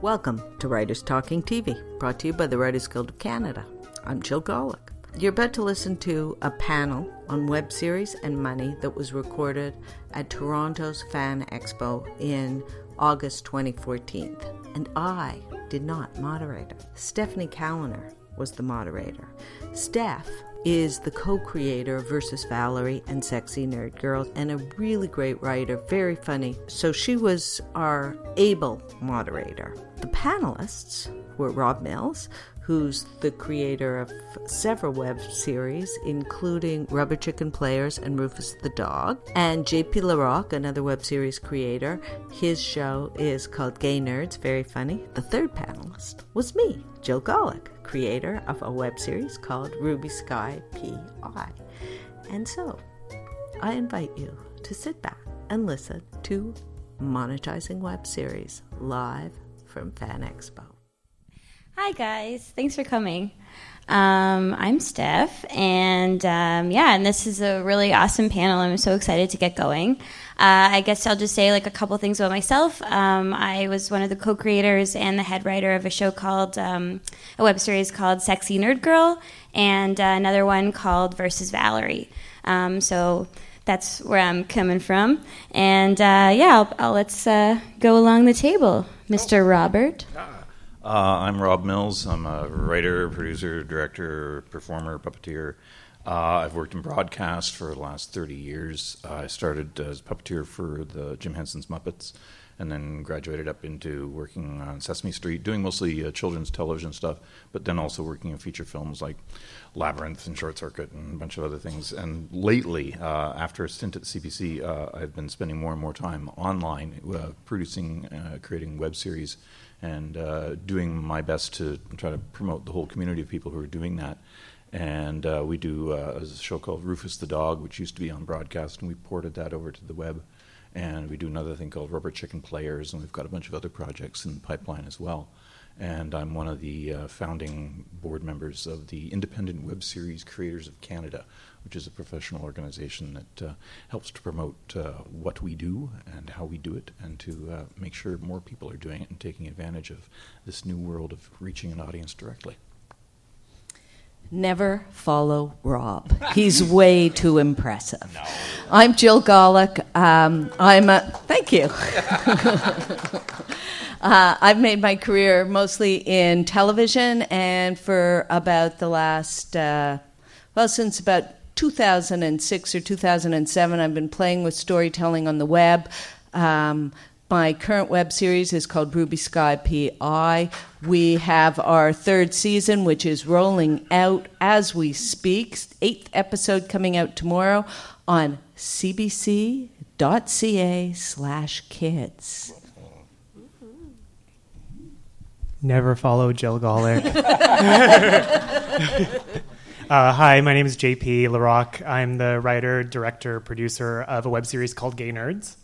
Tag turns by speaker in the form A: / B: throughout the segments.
A: Welcome to Writers Talking TV, brought to you by the Writers Guild of Canada. I'm Jill Golick. You're about to listen to a panel on web series and money that was recorded at Toronto's Fan Expo in August 2014. And I did not moderate it. Stephanie Callender was the moderator. Steph is the co creator of Versus Valerie and Sexy Nerd Girls, and a really great writer, very funny. So she was our able moderator. The panelists were Rob Mills, who's the creator of several web series, including Rubber Chicken Players and Rufus the Dog, and JP Larocque, another web series creator. His show is called Gay Nerds, very funny. The third panelist was me, Jill Golick creator of a web series called Ruby Sky PI. And so, I invite you to sit back and listen to Monetizing Web Series live from Fan Expo.
B: Hi, guys. Thanks for coming. Um, I'm Steph, and um, yeah, and this is a really awesome panel. I'm so excited to get going. Uh, I guess I'll just say like a couple things about myself. Um, I was one of the co-creators and the head writer of a show called um, a web series called Sexy Nerd Girl, and uh, another one called Versus Valerie. Um, so that's where I'm coming from, and uh, yeah, I'll, I'll let's uh, go along the table, Mr. Robert.
C: Uh, I'm Rob Mills. I'm a writer, producer, director, performer, puppeteer. Uh, I've worked in broadcast for the last 30 years. Uh, I started as puppeteer for the Jim Henson's Muppets and then graduated up into working on Sesame Street, doing mostly uh, children's television stuff, but then also working in feature films like Labyrinth and Short Circuit and a bunch of other things. And lately, uh, after a stint at CBC, uh, I've been spending more and more time online, producing, creating web series and uh, doing my best to try to promote the whole community of people who are doing that. And uh, we do uh, a show called Rufus the Dog, which used to be on broadcast, and we ported that over to the web. And we do another thing called Rubber Chicken Players, and we've got a bunch of other projects in the pipeline as well. And I'm one of the uh, founding board members of the Independent Web Series Creators of Canada, which is a professional organization that uh, helps to promote uh, what we do and how we do it, and to uh, make sure more people are doing it and taking advantage of this new world of reaching an audience directly.
A: Never follow Rob. He's way too impressive. No. I'm Jill Golick. Um, I'm a, thank you. uh, I've made my career mostly in television, and for about the last, uh, well, since about 2006 or 2007, I've been playing with storytelling on the web. Um, my current web series is called Ruby Sky PI. We have our third season, which is rolling out as we speak. Eighth episode coming out tomorrow on cbc.ca slash kids.
D: Never follow Jill Golick. uh, hi, my name is JP Larocque. I'm the writer, director, producer of a web series called Gay Nerds.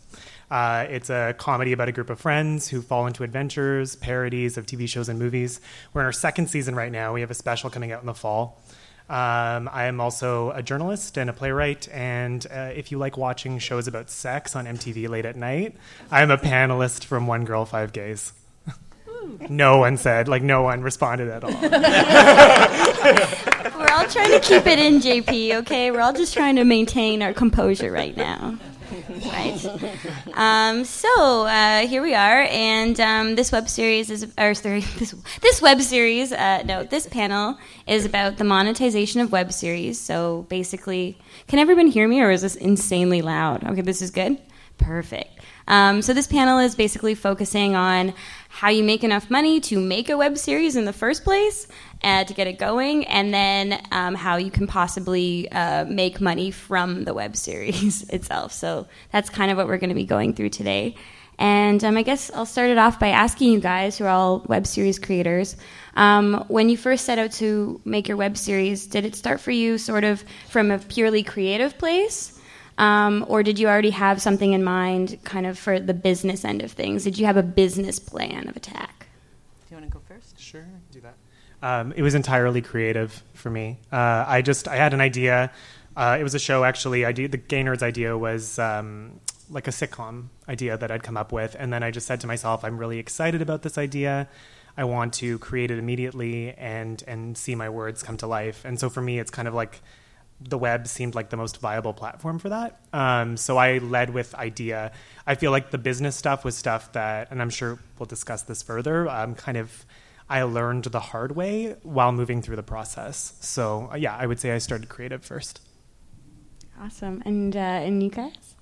D: Uh, it's a comedy about a group of friends who fall into adventures, parodies of TV shows and movies. We're in our second season right now. We have a special coming out in the fall. Um, I am also a journalist and a playwright, and uh, if you like watching shows about sex on MTV late at night, I'm a panelist from One Girl, Five Gays. no one said, like, no one responded at all.
B: All trying to keep it in, JP, okay? We're all just trying to maintain our composure right now right. Um, so uh, here we are, and um, this web series is, or sorry, this this web series. Uh, no, this panel is about the monetization of web series. So basically, can everyone hear me, or is this insanely loud? Okay, this is good. Perfect. Um, so this panel is basically focusing on how you make enough money to make a web series in the first place uh, to get it going, and then um, how you can possibly uh, make money from the web series itself. So that's kind of what we're going to be going through today. And um, I guess I'll start it off by asking you guys, who are all web series creators, um, when you first set out to make your web series, did it start for you sort of from a purely creative place? Um, or did you already have something in mind kind of for the business end of things? Did you have a business plan of attack?
A: Do you want to go first?
D: Sure, do that. Um, it was entirely creative for me. Uh, I just I had an idea. Uh, it was a show actually. Idea, the Gay Nerds idea was um, like a sitcom idea that I'd come up with. And then I just said to myself, I'm really excited about this idea. I want to create it immediately and and see my words come to life. And so for me, it's kind of like the web seemed like the most viable platform for that. Um, so I led with idea. I feel like the business stuff was stuff that, and I'm sure we'll discuss this further. Um, kind of, I learned the hard way while moving through the process. So uh, yeah, I would say I started creative first.
B: Awesome, and uh, and you guys?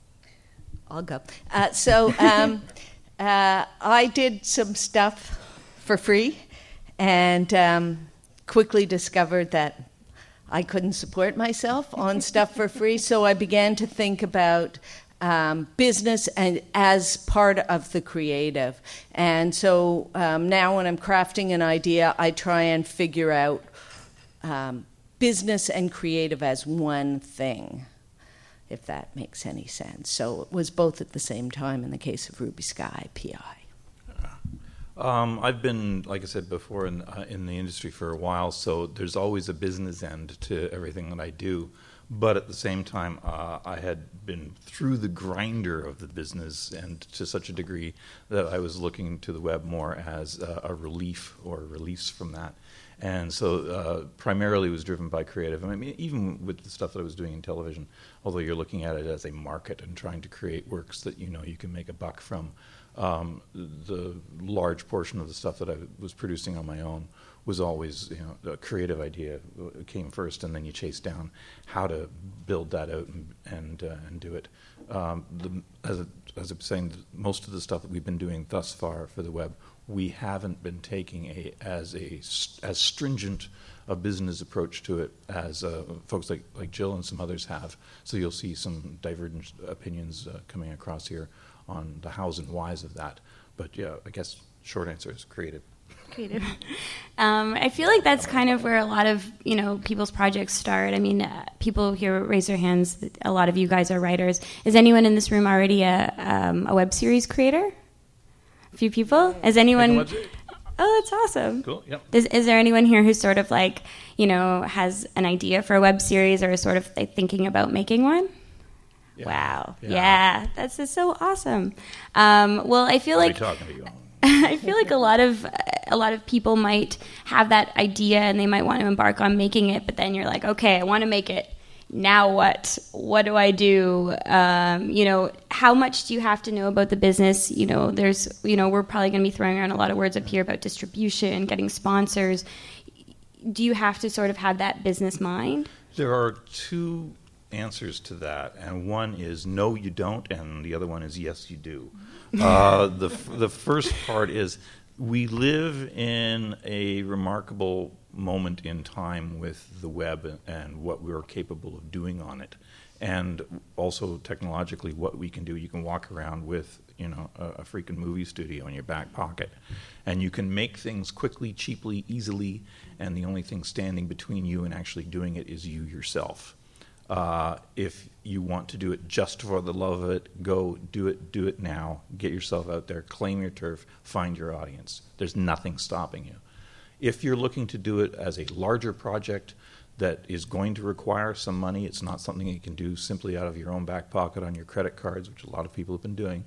A: I'll go. Uh, so um, uh, I did some stuff for free, and um, quickly discovered that I couldn't support myself on stuff for free, so I began to think about um, business and as part of the creative. And so um, now, when I'm crafting an idea, I try and figure out um, business and creative as one thing, if that makes any sense. So it was both at the same time in the case of Ruby Sky PI.
C: Um, I've been, like I said before, in, uh, in the industry for a while, so there's always a business end to everything that I do. But at the same time, uh, I had been through the grinder of the business, and to such a degree that I was looking to the web more as a, a relief or a release from that. And so, uh, primarily, was driven by creative. I mean, even with the stuff that I was doing in television, although you're looking at it as a market and trying to create works that you know you can make a buck from um, the large portion of the stuff that I was producing on my own was always, you know, a creative idea came first, and then you chase down how to build that out and and, uh, and do it. Um, the, as, as I'm saying, most of the stuff that we've been doing thus far for the web, we haven't been taking a as a as stringent a business approach to it as uh, folks like like Jill and some others have. So you'll see some divergent opinions uh, coming across here on the hows and whys of that. But yeah, I guess short answer is creative.
B: Creative. Um, I feel like that's kind of where a lot of you know people's projects start. I mean, uh, people here raise their hands. A lot of you guys are writers. Is anyone in this room already a, um, a web series creator? A few people. Is anyone? Oh, that's awesome.
C: Cool. Yep.
B: Is, is there anyone here who's sort of like, you know, has an idea for a web series or is sort of like thinking about making one?
C: Yeah.
B: Wow.
C: Yeah.
B: Yeah. that's just so awesome. Um, well, I feel like
C: talking to you?
B: I feel like a lot of a lot of people might have that idea and they might want to embark on making it, but then you're like, okay, I want to make it. Now what? What do I do? Um, you know, how much do you have to know about the business? You know, there's, you know, we're probably going to be throwing around a lot of words up here about distribution, getting sponsors. Do you have to sort of have that business mind?
C: There are two answers to that, and one is no, you don't, and the other one is yes, you do. Uh, the f- the first part is we live in a remarkable moment in time with the web and what we're capable of doing on it, and also technologically what we can do. You can walk around with you know a, a freaking movie studio in your back pocket, and you can make things quickly, cheaply, easily, and the only thing standing between you and actually doing it is you yourself. Uh, if you want to do it just for the love of it, go do it, do it now. Get yourself out there, claim your turf, find your audience. There's nothing stopping you. If you're looking to do it as a larger project that is going to require some money, it's not something you can do simply out of your own back pocket on your credit cards, which a lot of people have been doing,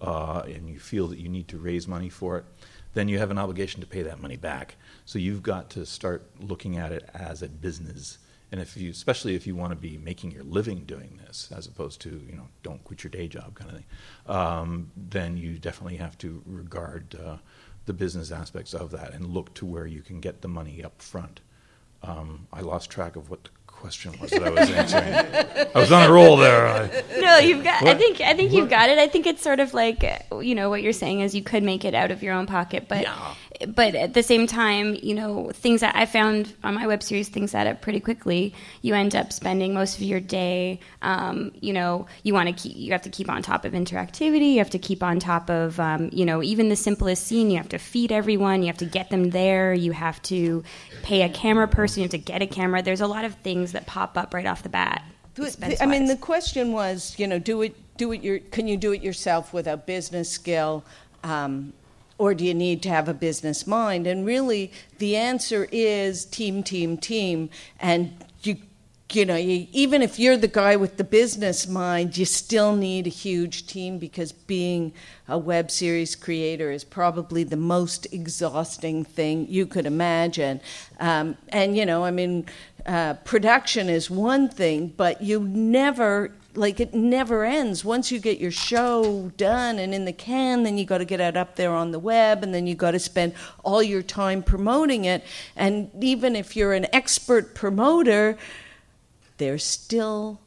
C: uh, and you feel that you need to raise money for it, then you have an obligation to pay that money back. So you've got to start looking at it as a business and if you, especially if you want to be making your living doing this, as opposed to you know don't quit your day job kind of thing, um, then you definitely have to regard uh, the business aspects of that and look to where you can get the money up front. Um, I lost track of what the question was that I was answering. I was on a roll there. I,
B: No, you've got. I think. I think you've got it. I think it's sort of like uh, you know what you're saying is you could make it out of your own pocket, but
C: Yeah.
B: But at the same time, you know things that I found on my web series things add up pretty quickly. You end up spending most of your day. Um, you know, you want to keep. You have to keep on top of interactivity. You have to keep on top of um, you know even the simplest scene. You have to feed everyone. You have to get them there. You have to pay a camera person. You have to get a camera. There's a lot of things that pop up right off the bat.
A: The- I mean, the question was, you know, do it, do it. Your, can you do it yourself with a business skill, um, or do you need to have a business mind? And really, the answer is team, team, team. And you you know, you, even if you're the guy with the business mind, you still need a huge team because being a web series creator is probably the most exhausting thing you could imagine. Um, and, you know, I mean, uh, production is one thing, but you never like it never ends. Once you get your show done and in the can, then you got to get it up there on the web, and then you got to spend all your time promoting it. And even if you're an expert promoter, there's still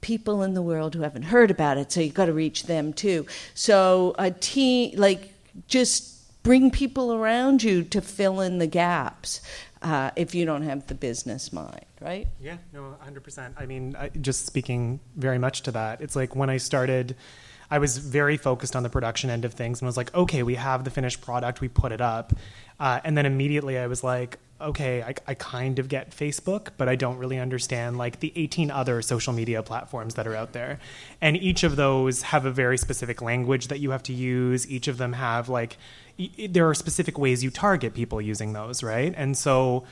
A: people in the world who haven't heard about it, so you've got to reach them too. So a team, like, just bring people around you to fill in the gaps uh, if you don't have the business mind, right?
D: Yeah, no, 100%. I mean, I, just speaking very much to that, it's like when I started, I was very focused on the production end of things and was like, okay, we have the finished product, we put it up. Uh, and then immediately I was like, okay, I, I kind of get Facebook, but I don't really understand like the 18 other social media platforms that are out there. And each of those have a very specific language that you have to use. Each of them have like, there are specific ways you target people using those, right? And so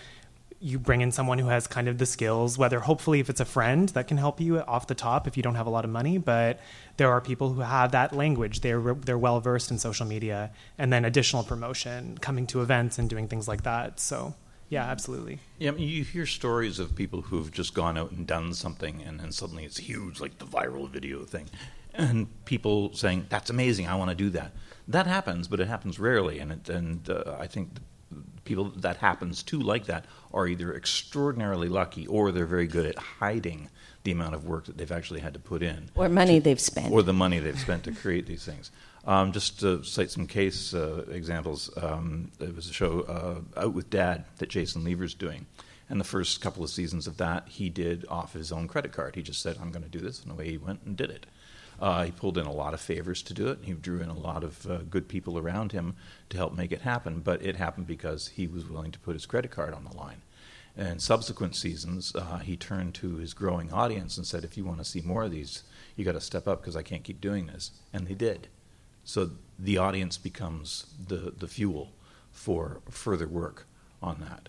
D: you bring in someone who has kind of the skills, whether hopefully if it's a friend that can help you off the top if you don't have a lot of money, but there are people who have that language. They're they're well versed in social media, and then additional promotion, coming to events and doing things like that. So yeah, absolutely.
C: Yeah, I mean, you hear stories of people who've just gone out and done something, and then suddenly it's huge, like the viral video thing, and people saying that's amazing, I want to do that. That happens, but it happens rarely, and it, and uh, I think people that happens to like that are either extraordinarily lucky or they're very good at hiding the amount of work that they've actually had to put in,
A: or money to, they've spent,
C: or the money they've spent to create these things. Um, just to cite some case uh, examples, um, there was a show uh, Out with Dad that Jason Leaver's doing. And the first couple of seasons of that, he did off his own credit card. He just said, I'm going to do this. And away he went and did it. Uh, he pulled in a lot of favors to do it. He drew in a lot of uh, good people around him to help make it happen. But it happened because he was willing to put his credit card on the line. And subsequent seasons, uh, he turned to his growing audience and said, "If you want to see more of these, you got to step up because I can't keep doing this." And they did. So the audience becomes the the fuel for further work on that.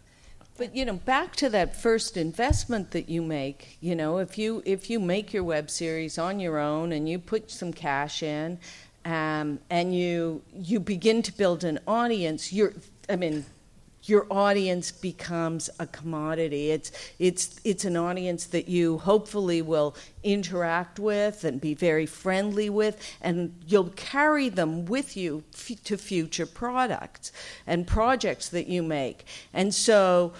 A: But you know, back to that first investment that you make, you know, if you if you make your web series on your own and you put some cash in, um, and you you begin to build an audience, you're I mean, your audience becomes a commodity. It's it's it's an audience that you hopefully will interact with and be very friendly with, and you'll carry them with you f- to future products and projects that you make. And so,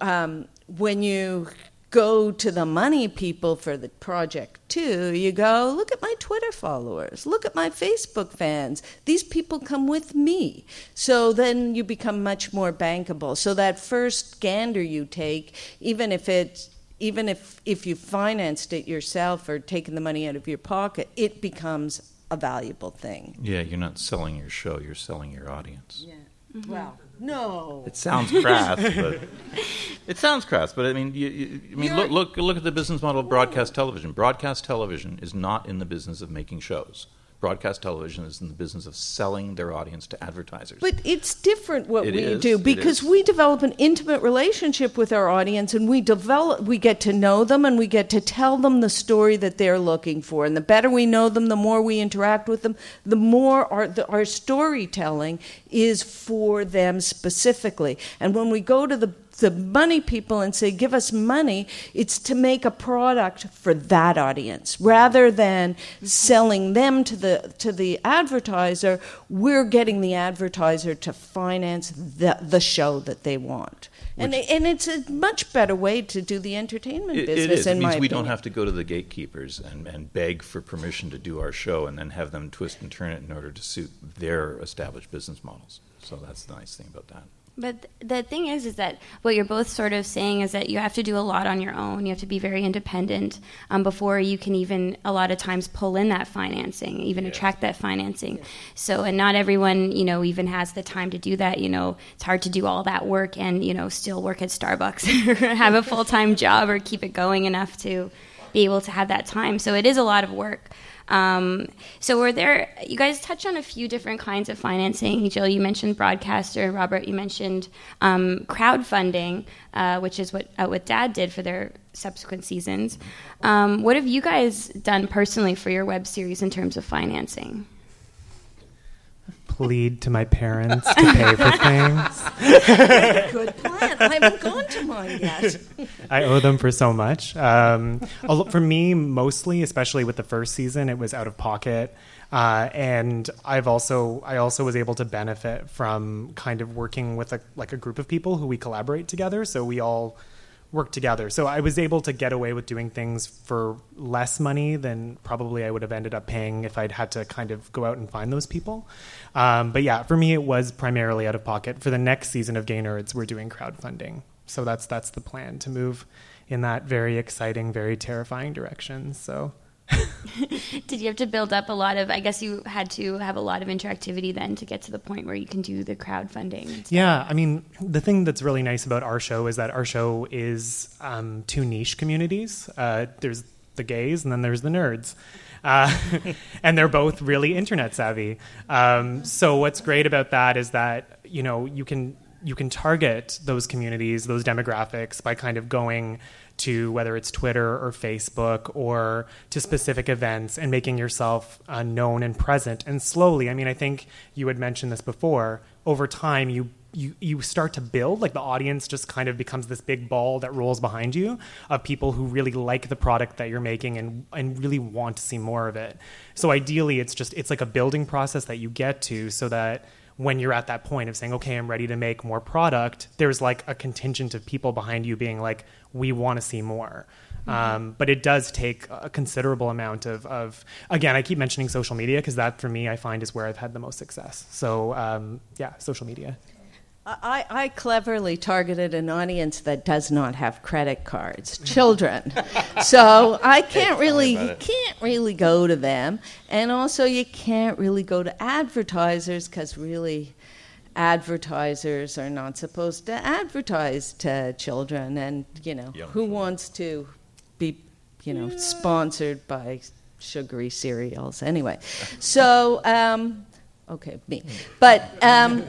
A: um, when you go to the money people for the project too. You go, look at my Twitter followers, look at my Facebook fans. These people come with me. So then you become much more bankable. So that first gander you take, even if it's even if, if you financed it yourself or taken the money out of your pocket, it becomes a valuable thing.
C: Yeah, you're not selling your show, you're selling your audience.
A: Yeah. Mm-hmm. Well, no.
C: It sounds crass, but it sounds crass. But I mean, you, you, I mean, look, look, look at the business model of broadcast television. Broadcast television is not in the business of making shows broadcast television is in the business of selling their audience to advertisers.
A: But it's different what
C: It
A: we
C: is,
A: do because we develop an intimate relationship with our audience and we develop we get to know them and we get to tell them the story that they're looking for. And the better we know them, the more we interact with them, the more our the, our storytelling is for them specifically. And when we go to the the money people and say, give us money, it's to make a product for that audience. Rather than selling them to the, to the advertiser, we're getting the advertiser to finance the, the show that they want. And,
C: Which-
A: and it's a much better way to do the entertainment
C: It, it
A: business,
C: is. It means we don't have to go to the gatekeepers and, and beg for permission to do our show and then have them twist and turn it in order to suit their established business models. So that's the nice thing about that.
B: But the thing is, is that what you're both sort of saying is that you have to do a lot on your own. You have to be very independent um, before you can even a lot of times pull in that financing, even attract that financing. So, and not everyone, you know, even has the time to do that. You know, it's hard to do all that work and you know still work at Starbucks or have a full time job or keep it going enough to be able to have that time. So it is a lot of work. Um, so, were there, you guys touched on a few different kinds of financing. Jill, you mentioned broadcaster. Robert, you mentioned um, crowdfunding, uh, which is what Out with Dad did for their subsequent seasons. Um, what have you guys done personally for your web series in terms of financing?
D: Plead to my parents to pay for things.
A: Good plan. I haven't gone to mine yet.
D: I owe them for so much. Um, for me, mostly, especially with the first season, it was out of pocket. Uh, and I've also I also was able to benefit from kind of working with a like a group of people who we collaborate together. So we all work together. So I was able to get away with doing things for less money than probably I would have ended up paying if I'd had to kind of go out and find those people. Um, but yeah, for me, it was primarily out of pocket. For the next season of Gay Nerds, we're doing crowdfunding. So that's that's the plan to move in that very exciting, very terrifying direction. So.
B: Did you have to build up a lot of? I guess you had to have a lot of interactivity then to get to the point where you can do the crowdfunding.
D: Yeah, I mean, the thing that's really nice about our show is that our show is um, two niche communities. Uh, there's the gays, and then there's the nerds. Uh, and they're both really internet savvy. Um, so what's great about that is that you know you can you can target those communities, those demographics by kind of going to whether it's Twitter or Facebook or to specific events and making yourself uh, known and present. And slowly, I mean, I think you had mentioned this before, over time, you you, you start to build like the audience just kind of becomes this big ball that rolls behind you of people who really like the product that you're making and and really want to see more of it so ideally it's just it's like a building process that you get to so that when you're at that point of saying, okay, I'm ready to make more product, there's like a contingent of people behind you being like, we want to see more. Mm-hmm. Um, but it does take a considerable amount of, of again, I keep mentioning social media because that for me, I find is where I've had the most success. So, um, yeah, social media.
A: I, I, cleverly targeted an audience that does not have credit cards, children. so I can't really you can't really go to them, and also you can't really go to advertisers because really, advertisers are not supposed to advertise to children, and you know Young who wants to be you know yeah. sponsored by sugary cereals anyway. So. Um, okay, me. But um,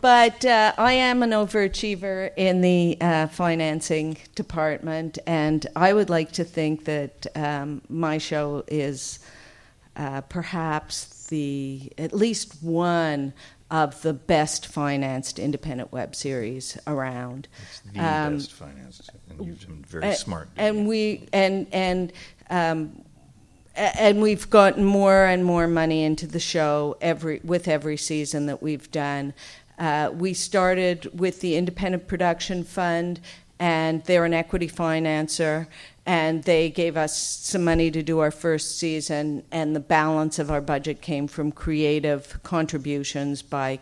A: but uh, I am an overachiever in the uh, financing department, and I would like to think that um, my show is uh, perhaps the at least one of the best financed independent web series around.
C: It's the um, best financed, and you've been very smart.
A: And we and and. Um, and we've gotten more and more money into the show every with every season that we've done. Uh, we started with the Independent Production Fund, and they're an equity financer, and they gave us some money to do our first season, and the balance of our budget came from creative contributions by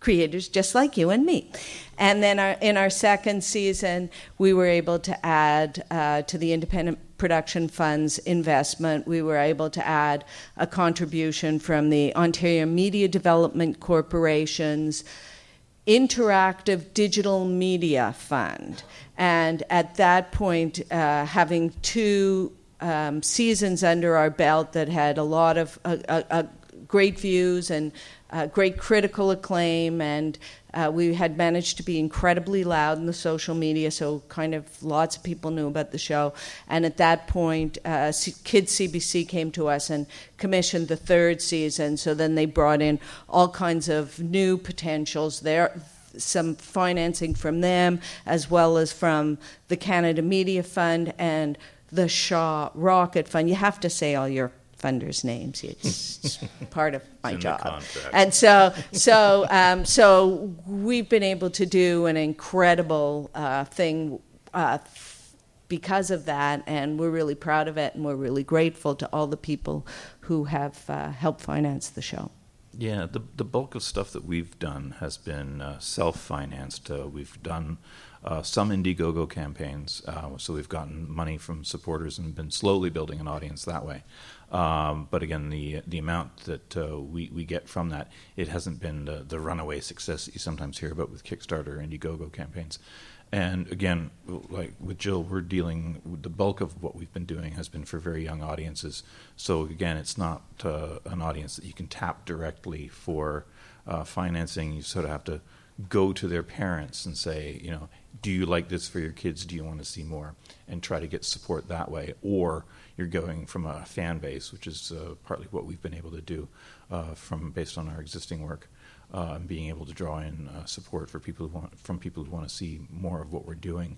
A: creators just like you and me. And then our, in our second season, we were able to add uh, to the Independent Production Fund's investment, we were able to add a contribution from the Ontario Media Development Corporation's Interactive Digital Media Fund. And at that point, uh, having two um, seasons under our belt that had a lot of uh, uh, uh great views and uh, great critical acclaim, and uh, we had managed to be incredibly loud in the social media, so kind of lots of people knew about the show. And at that point, uh, Kids CBC came to us and commissioned the third season. So then they brought in all kinds of new potentials there some financing from them as well as from the Canada Media Fund and the Shaw Rocket Fund. You have to say all your funders' names. It's part of my job. And so, so, um, so we've been able to do an incredible uh, thing uh, because of that, and we're really proud of it, and we're really grateful to all the people who have uh, helped finance the show.
C: Yeah, the the bulk of stuff that we've done has been uh, self financed. Uh, we've done uh, some Indiegogo campaigns, so we've gotten money from supporters and been slowly building an audience that way. Um, but again, the the amount that uh, we we get from that, it hasn't been the, the runaway success that you sometimes hear about with Kickstarter, and Indiegogo campaigns. And again, like with Jill, we're dealing with the bulk of what we've been doing has been for very young audiences. So again, it's not uh, an audience that you can tap directly for uh, financing. You sort of have to go to their parents and say, you know, do you like this for your kids? Do you want to see more? And try to get support that way. Or you're going from a fan base, which is uh, partly what we've been able to do uh, from based on our existing work uh, and being able to draw in uh, support for people who want, from people who want to see more of what we're doing.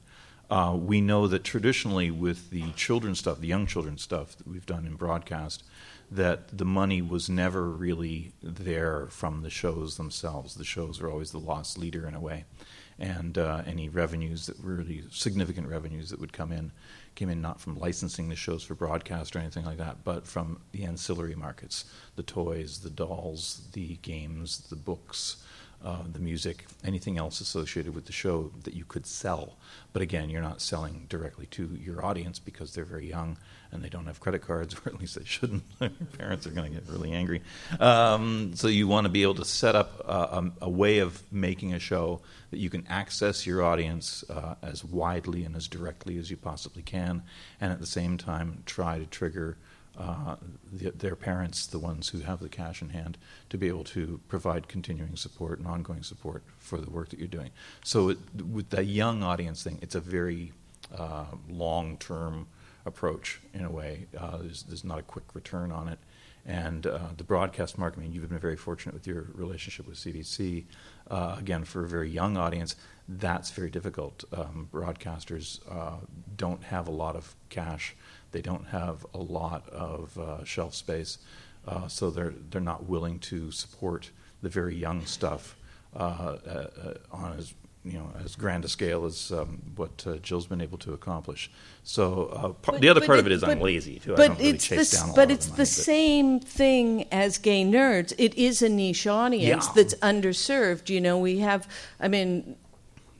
C: Uh, we know that traditionally, with the children's stuff, the young children's stuff that we've done in broadcast, that the money was never really there from the shows themselves. The shows were always the lost leader in a way, and uh, any revenues that were really significant revenues that would come in came in not from licensing the shows for broadcast or anything like that, but from the ancillary markets the toys, the dolls, the games, the books, uh, the music, anything else associated with the show that you could sell. But again, you're not selling directly to your audience because they're very young and they don't have credit cards, or at least they shouldn't. Parents are going to get really angry. Um, so you want to be able to set up a, a, way of making a show that you can access your audience uh, as widely and as directly as you possibly can, and at the same time try to trigger. Uh, the, their parents, the ones who have the cash in hand, to be able to provide continuing support and ongoing support for the work that you're doing. So, it, with the young audience thing, it's a very uh, long term approach in a way. Uh, there's, there's, not a quick return on it. And uh, the broadcast market, I mean, you've been very fortunate with your relationship with CBC. Uh, again, for a very young audience, that's very difficult. Um, broadcasters uh, don't have a lot of cash, they don't have a lot of uh, shelf space, uh, so they're, they're not willing to support the very young stuff on as you know as grand a scale as um, what uh, Jill's been able to accomplish. So uh, par-
A: but,
C: the other part
A: it,
C: of it is
A: but,
C: I'm lazy too.
A: But
C: really
A: it's the,
C: but
A: but it's the, same thing as gay nerds. It is a niche audience
C: Yeah.
A: that's underserved. You know, we have. I mean.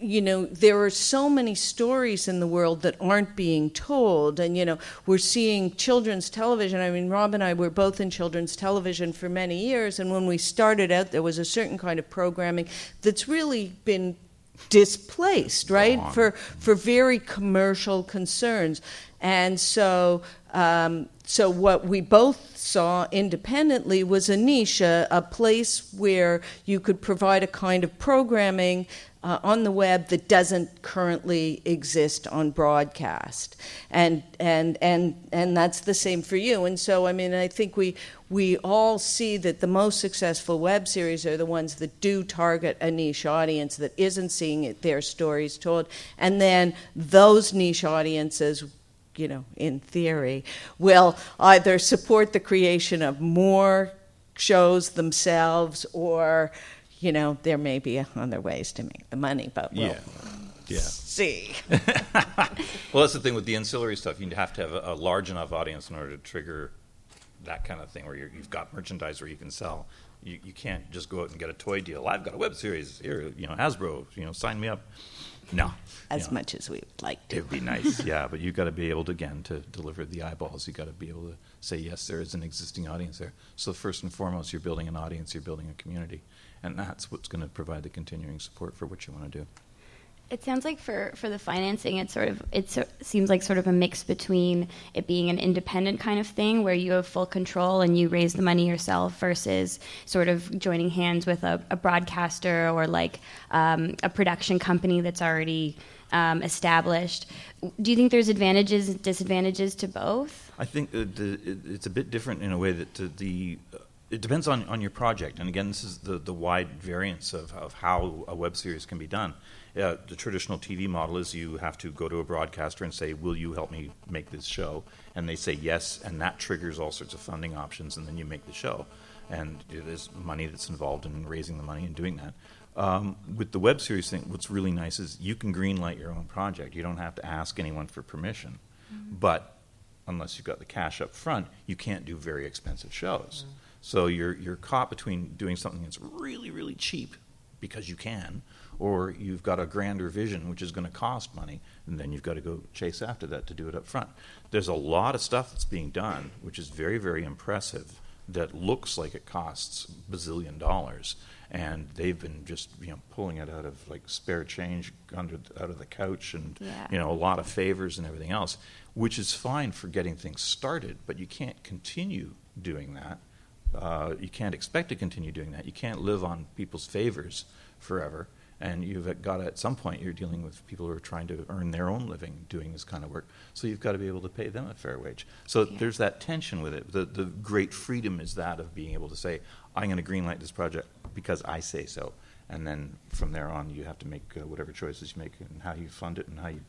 A: You know, there are so many stories in the world that aren't being told. And, you know, we're seeing children's television. I mean, Rob and I were both in children's television for many years. And when we started out, there was a certain kind of programming that's really been displaced, right?
C: Gone.
A: For for very commercial concerns, and so um, so what we both saw independently was a niche, a, a place where you could provide a kind of programming. Uh, on the web that doesn't currently exist on broadcast, and and and and that's the same for you. And so, I mean, I think we we all see that the most successful web series are the ones that do target a niche audience that isn't seeing it, their stories told, and then those niche audiences you know, in theory, will either support the creation of more shows themselves or, you know, there may be other ways to make the money, but we'll
C: Yeah. Yeah.
A: see.
C: Well, that's the thing with the ancillary stuff. You have to have a, a large enough audience in order to trigger that kind of thing where you're, you've got merchandise where you can sell. You, you can't just go out and get a toy deal. I've got a web series here, you know, Hasbro, you know, sign me up. No.
A: As
C: know.
A: much as we would like to.
C: It'd be nice, yeah, but you've got to be able to, again, to deliver the eyeballs. You've got to be able to say, yes, there is an existing audience there. So, first and foremost, you're building an audience, you're building a community. And that's what's going to provide the continuing support for what you want to do.
B: It sounds like for, for the financing, it's sort of it seems like sort of a mix between it being an independent kind of thing where you have full control and you raise the money yourself versus sort of joining hands with a, a broadcaster or like um, a production company that's already um, established. Do you think there's advantages and disadvantages to both?
C: I think that the, it's a bit different in a way that the, the uh, it depends on, on your project. And again, this is the, the wide variance of, of how a web series can be done. Uh, the traditional TV model is you have to go to a broadcaster and say, Will you help me make this show? And they say yes, and that triggers all sorts of funding options, and then you make the show. And there's money that's involved in raising the money and doing that. Um, with the web series thing, what's really nice is you can greenlight your own project. You don't have to ask anyone for permission. But unless you've got the cash up front, you can't do very expensive shows. So you're you're caught between doing something that's really really cheap because you can, or you've got a grander vision which is going to cost money, and then you've got to go chase after that to do it up front. There's a lot of stuff that's being done which is very very impressive that looks like it costs bazillion dollars, and they've been just you know pulling it out of like spare change under out of the couch and
B: Yeah.
C: you know a lot of favors and everything else, which is fine for getting things started, but you can't continue doing that. Uh, you can't expect to continue doing that. You can't live on people's favors forever. And you've got to, at some point, you're dealing with people who are trying to earn their own living doing this kind of work. So you've got to be able to pay them a fair wage. So
B: Yeah.
C: there's that tension with it. The, the great freedom is that of being able to say, I'm going to greenlight this project because I say so. And then from there on, you have to make uh, whatever choices you make and how you fund it and how, you,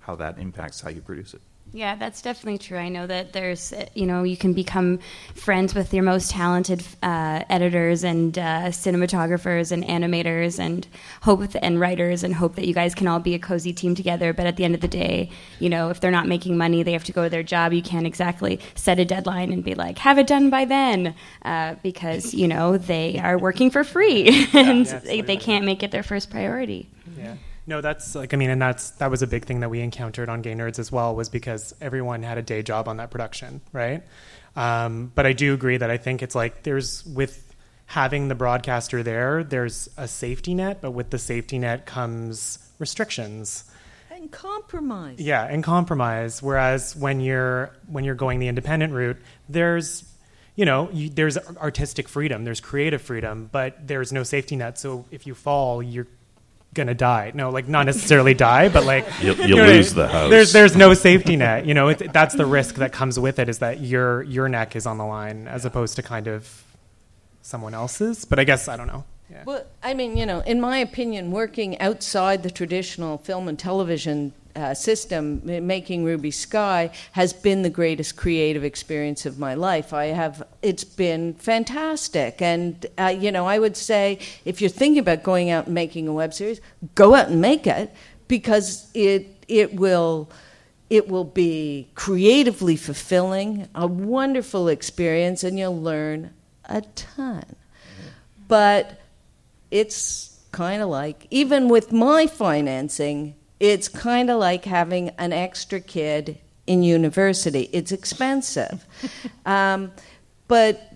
C: how that impacts how you produce it.
B: Yeah, that's definitely true. I know that there's, uh, you know, you can become friends with your most talented uh, editors and uh, cinematographers and animators and hope and writers and hope that you guys can all be a cozy team together. But at the end of the day, you know, if they're not making money, they have to go to their job. You can't exactly set a deadline and be like, have it done by then, uh, because you know they are working for free and
D: Yeah,
B: they, they can't make it their first priority.
D: Yeah. No, that's like I mean, and that's that was a big thing that we encountered on Gay Nerds as well, was because everyone had a day job on that production, right? Um, but I do agree that I think it's like there's with having the broadcaster there, there's a safety net, but with the safety net comes restrictions.
A: And compromise.
D: Yeah, and compromise. Whereas when you're when you're going the independent route, there's you know you, there's artistic freedom, there's creative freedom, but there's no safety net. So if you fall, you're gonna die. No, like not necessarily die, but like
C: You'll-
D: you
C: you'll
D: know
C: lose the house.
D: There's there's no safety net. You know, it, that's the risk that comes with it is that your your neck is on the line as opposed to kind of someone else's. But I guess I don't know. Yeah.
A: Well, I mean, you know, in my opinion, working outside the traditional film and television uh, system, making Ruby Sky has been the greatest creative experience of my life. I have, it's been fantastic. And, uh, you know, I would say if you're thinking about going out and making a web series, go out and make it because it, it will it will be creatively fulfilling, a wonderful experience, and you'll learn a ton. But it's kind of like, even with my financing, it's kind of like having an extra kid in university. It's expensive. um, but,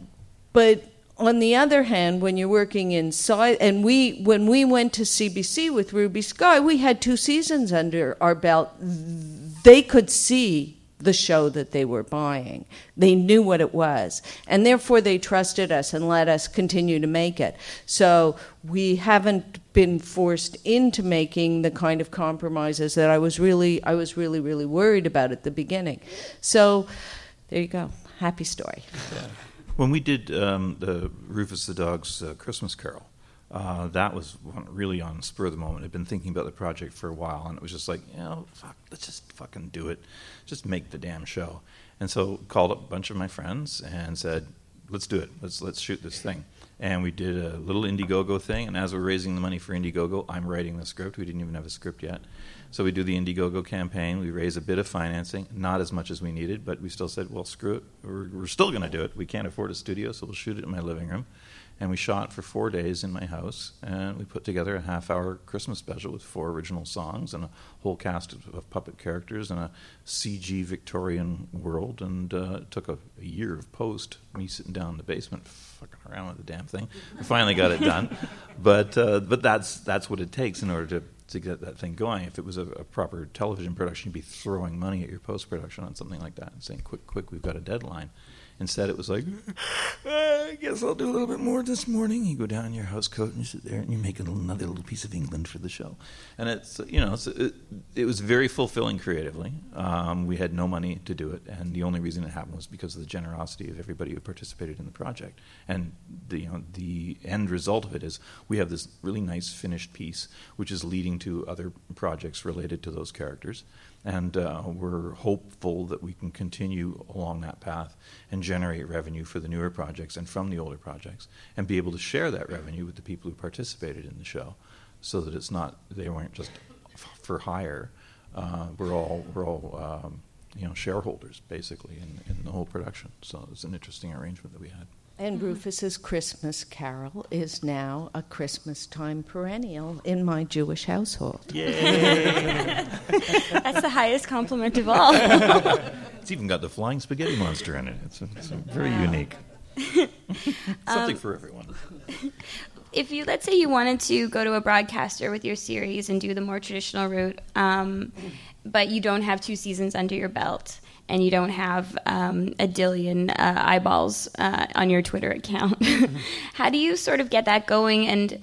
A: but on the other hand, when you're working inside, and we, when we went to CBC with Ruby Sky, we had two seasons under our belt. They could see the show that they were buying. They knew what it was. And therefore, they trusted us and let us continue to make it. So we haven't been forced into making the kind of compromises that I was really, I was really, really worried about at the beginning. So there you go. Happy story.
C: When we did um, the Rufus the Dog's uh, Christmas Carol, uh, that was really on spur of the moment. I'd been thinking about the project for a while, and it was just like, you know, fuck, let's just fucking do it. Just make the damn show. And so called up a bunch of my friends and said, let's do it. Let's let's shoot this thing. And we did a little Indiegogo thing. And as we're raising the money for Indiegogo, I'm writing the script. We didn't even have a script yet. So we do the Indiegogo campaign. We raise a bit of financing, not as much as we needed, but we still said, well, screw it. We're, we're still going to do it. We can't afford a studio, so we'll shoot it in my living room. And we shot for four days in my house, and we put together a half hour Christmas special with four original songs and a whole cast of, of puppet characters and a CG Victorian world. And uh, it took a, a year of post, me sitting down in the basement fucking around with the damn thing. We finally got it done. But, uh, but that's, that's what it takes in order to, to get that thing going. If it was a, a proper television production, you'd be throwing money at your post production on something like that and saying, quick, quick, we've got a deadline. Instead, it was like, I guess I'll do a little bit more this morning. You go down in your house coat and you sit there and you make another little piece of England for the show. And it's, you know, it's, it, it was very fulfilling creatively. Um, we had no money to do it, and the only reason it happened was because of the generosity of everybody who participated in the project. And the, you know, the end result of it is we have this really nice finished piece, which is leading to other projects related to those characters and uh, we're hopeful that we can continue along that path and generate revenue for the newer projects and from the older projects and be able to share that revenue with the people who participated in the show so that it's not they weren't just for hire. Uh, we're all we're all um, you know shareholders basically in, in the whole production. So it's an interesting arrangement that we had
A: And Rufus's Christmas Carol is now a Christmas time perennial in my Jewish household.
B: That's the highest compliment of all.
C: it's even got the flying spaghetti monster in it it's, it's very unique Something for everyone.
B: if you let's say you wanted to go to a broadcaster with your series and do the more traditional route, um, but you don't have two seasons under your belt and you don't have um, a dillion uh, eyeballs uh, on your Twitter account, how do you sort of get that going? And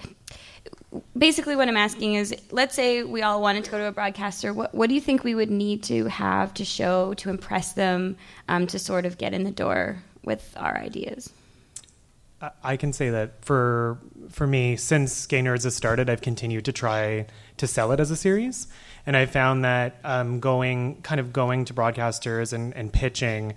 B: basically, what I'm asking is, let's say we all wanted to go to a broadcaster. What, what do you think we would need to have to show to impress them um, to sort of get in the door with our ideas?
D: I can say that for for me, since Gay Nerds has started, I've continued to try to sell it as a series, and I found that um, going kind of going to broadcasters and, and pitching.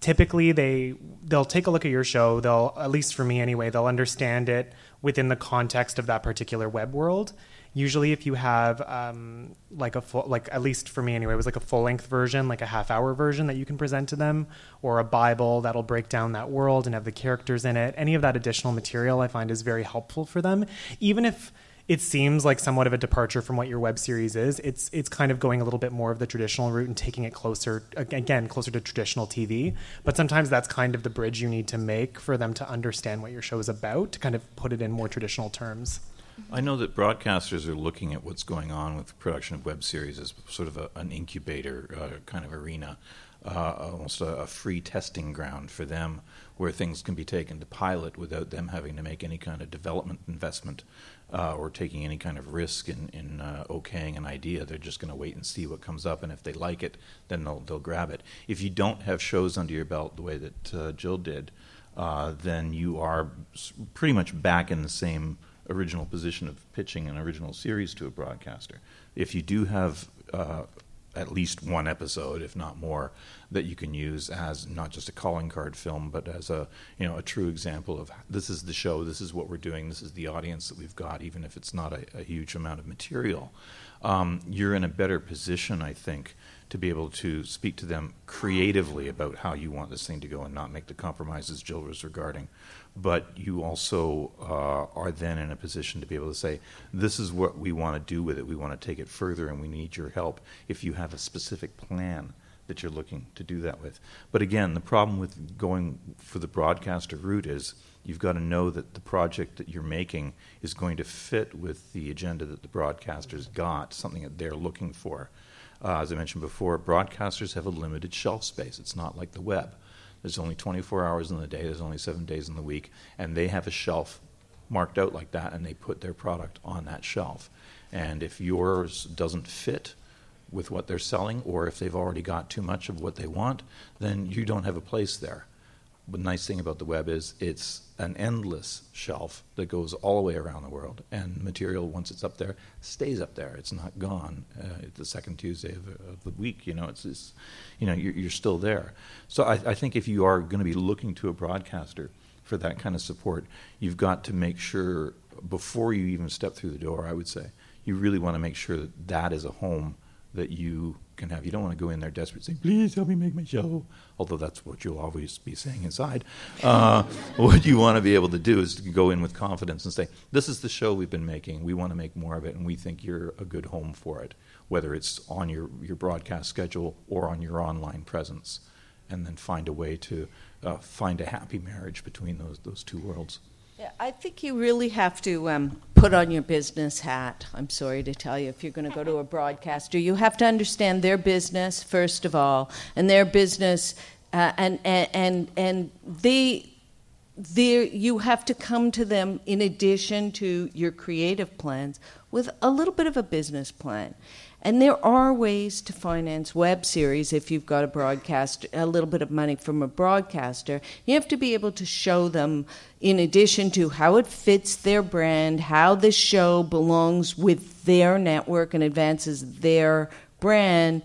D: Typically, they they'll take a look at your show. They'll, at least for me anyway, they'll understand it within the context of that particular web world, usually if you have um, like a full like at least for me anyway it was like a full length version like a half hour version that you can present to them or a bible that'll break down that world and have the characters in it any of that additional material i find is very helpful for them even if it seems like somewhat of a departure from what your web series is. It's it's kind of going a little bit more of the traditional route and taking it closer again closer to traditional tv but sometimes that's kind of the bridge you need to make for them to understand what your show is about to kind of put it in more traditional terms.
C: I know that broadcasters are looking at what's going on with production of web series as sort of a, an incubator uh, kind of arena, uh, almost a, a, free testing ground for them where things can be taken to pilot without them having to make any kind of development investment uh, or taking any kind of risk in, in uh, okaying an idea. They're just going to wait and see what comes up, and if they like it, then they'll, they'll grab it. If you don't have shows under your belt the way that uh, Jill did, uh, then you are pretty much back in the same original position of pitching an original series to a broadcaster. If you do have uh, at least one episode, if not more, that you can use as not just a calling card film, but as a you know a true example of this is the show, this is what we're doing, this is the audience that we've got, even if it's not a, a huge amount of material. Um, you're in a better position, I think, to be able to speak to them creatively about how you want this thing to go and not make the compromises Jill was regarding but you also uh, are then in a position to be able to say, this is what we want to do with it. We want to take it further, and we need your help if you have a specific plan that you're looking to do that with. But again, the problem with going for the broadcaster route is you've got to know that the project that you're making is going to fit with the agenda that the broadcasters got, something that they're looking for. Uh, as I mentioned before, broadcasters have a limited shelf space. It's not like the web. There's only 24 hours in the day, there's only seven days in the week, and they have a shelf marked out like that, and they put their product on that shelf. And if yours doesn't fit with what they're selling, or if they've already got too much of what they want, then you don't have a place there the nice thing about the web is it's an endless shelf that goes all the way around the world, and material once it's up there stays up there. It's not gone. Uh, the second Tuesday of, of, the week, you know, it's, it's you know you're, you're, still there. So I, I think if you are going to be looking to a broadcaster for that kind of support, you've got to make sure before you even step through the door. I would say you really want to make sure that that is a home that you can have. You don't want to go in there desperate, saying, "Please help me make my show," although that's what you'll always be saying inside. Uh, what you want to be able to do is to go in with confidence and say, "This is the show we've been making. We want to make more of it, and we think you're a good home for it, whether it's on your your broadcast schedule or on your online presence." And then find a way to uh, find a happy marriage between those those two worlds.
A: Yeah, I think you really have to um, put on your business hat. I'm sorry to tell you, if you're going to go to a broadcaster, you have to understand their business first of all, and their business, uh, and and and and they. There, you have to come to them in addition to your creative plans with a little bit of a business plan. And there are ways to finance web series if you've got a broadcast, a little bit of money from a broadcaster. You have to be able to show them, in addition to how it fits their brand, how the show belongs with their network and advances their brand,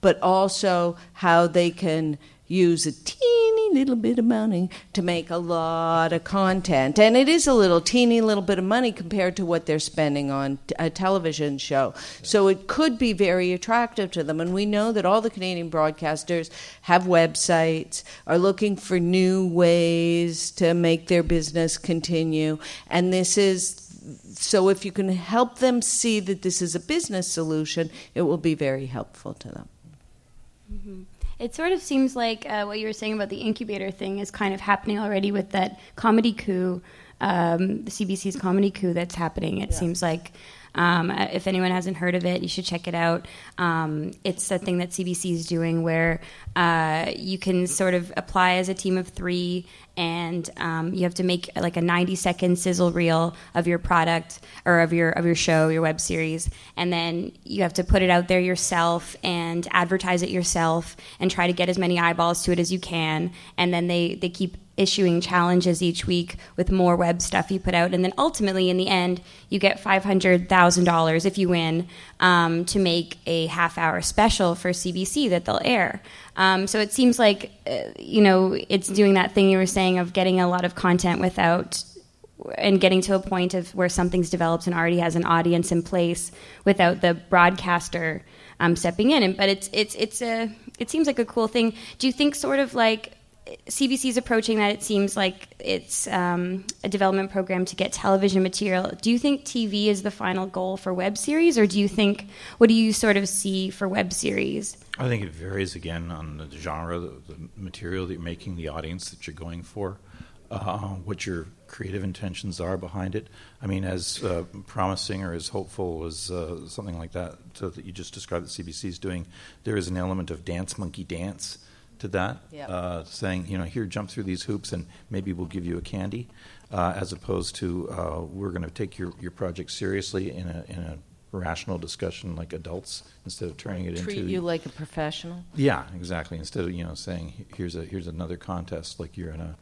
A: but also how they can use a teeny little bit of money to make a lot of content. And it is a little teeny little bit of money compared to what they're spending on a television show. So it could be very attractive to them. And we know that all the Canadian broadcasters have websites, are looking for new ways to make their business continue. And this is so if you can help them see that this is a business solution, it will be very helpful to them.
B: Mm-hmm. It sort of seems like uh, what you were saying about the incubator thing is kind of happening already with that comedy coup, um, the CBC's comedy coup that's happening. It yeah. seems like um, if anyone hasn't heard of it, you should check it out. Um, it's a thing that CBC is doing where uh, you can sort of apply as a team of three, and um, you have to make like a 90 second sizzle reel of your product or of your of your show, your web series, and then you have to put it out there yourself and advertise it yourself and try to get as many eyeballs to it as you can. And then they they keep issuing challenges each week with more web stuff you put out. And then ultimately, in the end, you get $500,000 if you win um, to make a half hour special for CBC that they'll air. Um, so it seems like, uh, you know, it's doing that thing you were saying of getting a lot of content without and getting to a point of where something's developed and already has an audience in place without the broadcaster um, stepping in. And, but it's it's it's a it seems like a cool thing. Do you think sort of like CBC is approaching that. It seems like it's um, a development program to get television material. Do you think TV is the final goal for web series, or do you think what do you sort of see for web series?
C: I think it varies again on the genre, the, the material that you're making, the audience that you're going for, uh, what your creative intentions are behind it. I mean, as uh, promising or as hopeful as uh, something like that that you just described that CBC is doing, there is an element of dance monkey dance to that, yep. uh, saying, you know, here, jump through these hoops and maybe we'll give you a candy, uh, as opposed to uh, we're going to take your, your project seriously in a, in a rational discussion like adults instead of turning it
A: Treat
C: into.
A: Treat you like a professional?
C: Yeah, exactly. Instead of, you know, saying, here's, a, here's another contest like you're in a.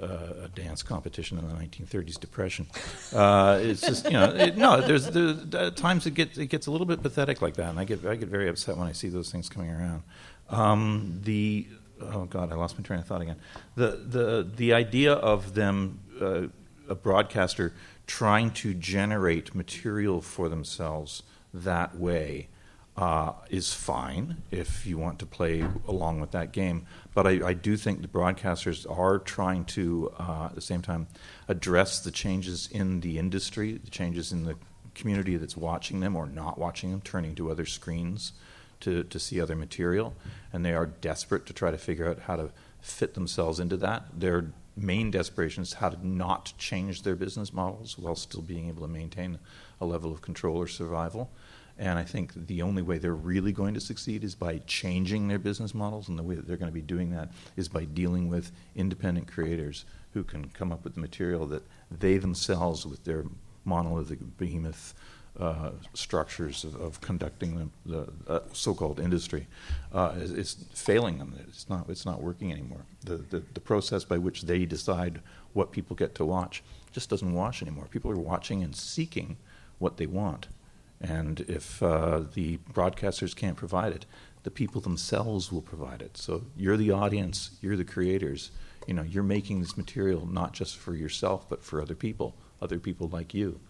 C: Uh, a dance competition in the 1930s depression. Uh, it's just you know it, no. There's, there's uh, times it gets it gets a little bit pathetic like that, and I get I get very upset when I see those things coming around. Um, the oh god, I lost my train of thought again. The the the idea of them uh, a broadcaster trying to generate material for themselves that way uh, is fine if you want to play along with that game. But I, I do think the broadcasters are trying to, uh, at the same time, address the changes in the industry, the changes in the community that's watching them or not watching them, turning to other screens to, to see other material, and they are desperate to try to figure out how to fit themselves into that. Their main desperation is how to not change their business models while still being able to maintain a level of control or survival. And I think the only way they're really going to succeed is by changing their business models, and the way that they're going to be doing that is by dealing with independent creators who can come up with the material that they themselves, with their monolithic behemoth uh, structures of, of, conducting the, the uh, so-called industry uh, is, is, failing them. It's not. It's not working anymore. The, the, the process by which they decide what people get to watch just doesn't wash anymore. People are watching and seeking what they want, and if uh, the broadcasters can't provide it, the people themselves will provide it. So you're the audience. You're the creators. You know, you're making this material not just for yourself, but for other people, other people like you.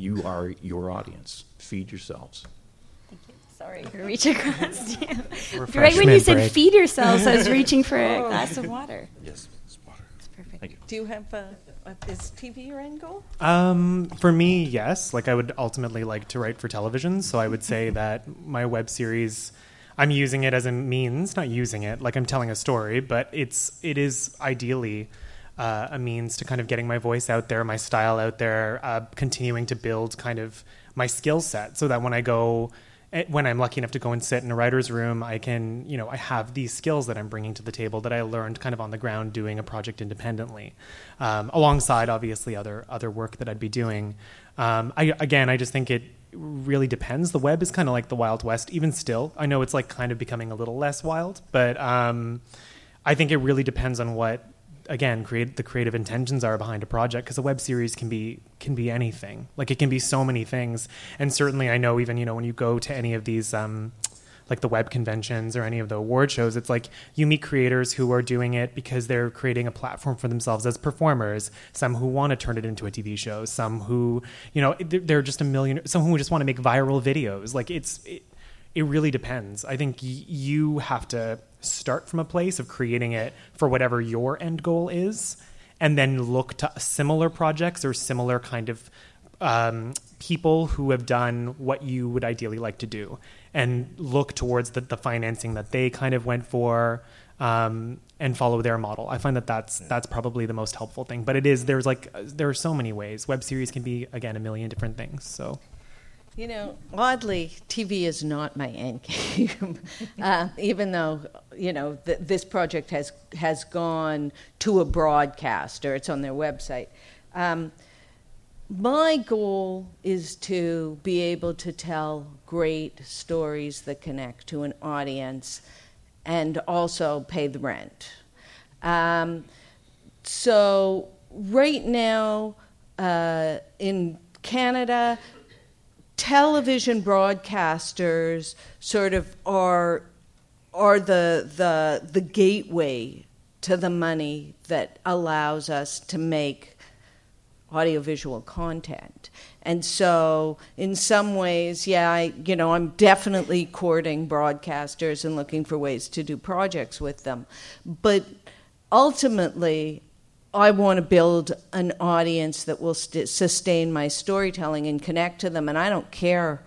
C: You are your audience. Feed yourselves.
B: Thank you. Sorry for reaching across to you. Right when you said break. feed yourselves, I was reaching for a glass of water.
C: Yes, it's water.
B: It's perfect.
A: Thank you. Do you have a, a, is TV your end goal?
D: Um, for me, yes. Like I would ultimately like to write for television, so I would say that my web series. I'm using it as a means, not using it like I'm telling a story, but it's it is ideally uh, a means to kind of getting my voice out there, my style out there, uh, continuing to build kind of my skill set so that when I go, eh, when I'm lucky enough to go and sit in a writer's room, I can, you know, I have these skills that I'm bringing to the table that I learned kind of on the ground doing a project independently, um, alongside obviously other other work that I'd be doing. Um, I, again, I just think it really depends. The web is kind of like the Wild West, even still. I know it's like kind of becoming a little less wild, but um, I think it really depends on what again create the creative intentions are behind a project because a web series can be can be anything. Like it can be so many things. And certainly i know even you know when you go to any of these um, like the web conventions or any of the award shows it's like you meet creators who are doing it because they're creating a platform for themselves as performers some who want to turn it into a tv show some who you know they're just a million some who just want to make viral videos. Like it's it, it really depends i think y- you have to start from a place of creating it for whatever your end goal is and then look to similar projects or similar kind of um, people who have done what you would ideally like to do and look towards the, the financing that they kind of went for um, and follow their model. I find that that's that's probably the most helpful thing. But it is there's like there are so many ways. Web series can be again a million different things. So.
A: You know, oddly, TV is not my end game. uh, even though you know th- this project has has gone to a broadcaster, it's on their website. Um, my goal is to be able to tell great stories that connect to an audience and also pay the rent. Um, so, right now uh, in Canada, television broadcasters sort of are are the the the gateway to the money that allows us to make audiovisual content. And so, in some ways, yeah, I, you know, I'm definitely courting broadcasters and looking for ways to do projects with them. But ultimately, I want to build an audience that will st- sustain my storytelling and connect to them. And I don't care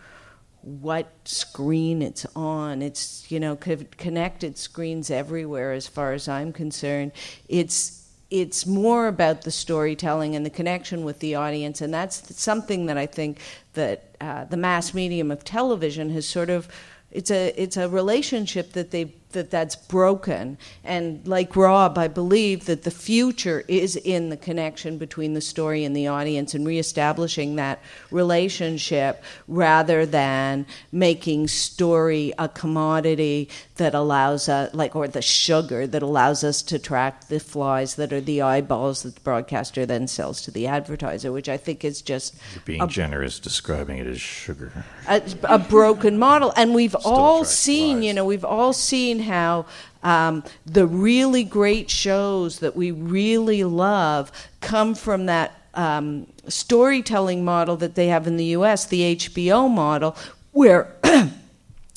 A: what screen it's on. It's, you know, connected screens everywhere as far as I'm concerned. It's it's more about the storytelling and the connection with the audience, and that's something that I think that uh, the mass medium of television has sort of it's a it's a relationship that they that that's broken. And like Rob, I believe that the future is in the connection between the story and the audience and reestablishing that relationship rather than making story a commodity that allows us, like, or the sugar that allows us to track the flies that are the eyeballs that the broadcaster then sells to the advertiser, which I think is just.
C: You're being a, generous describing it as sugar.
A: A, a broken model. And we've Still all seen, flies. you know, we've all seen how um, the really great shows that we really love come from that um, storytelling model that they have in the US, the HBO model, where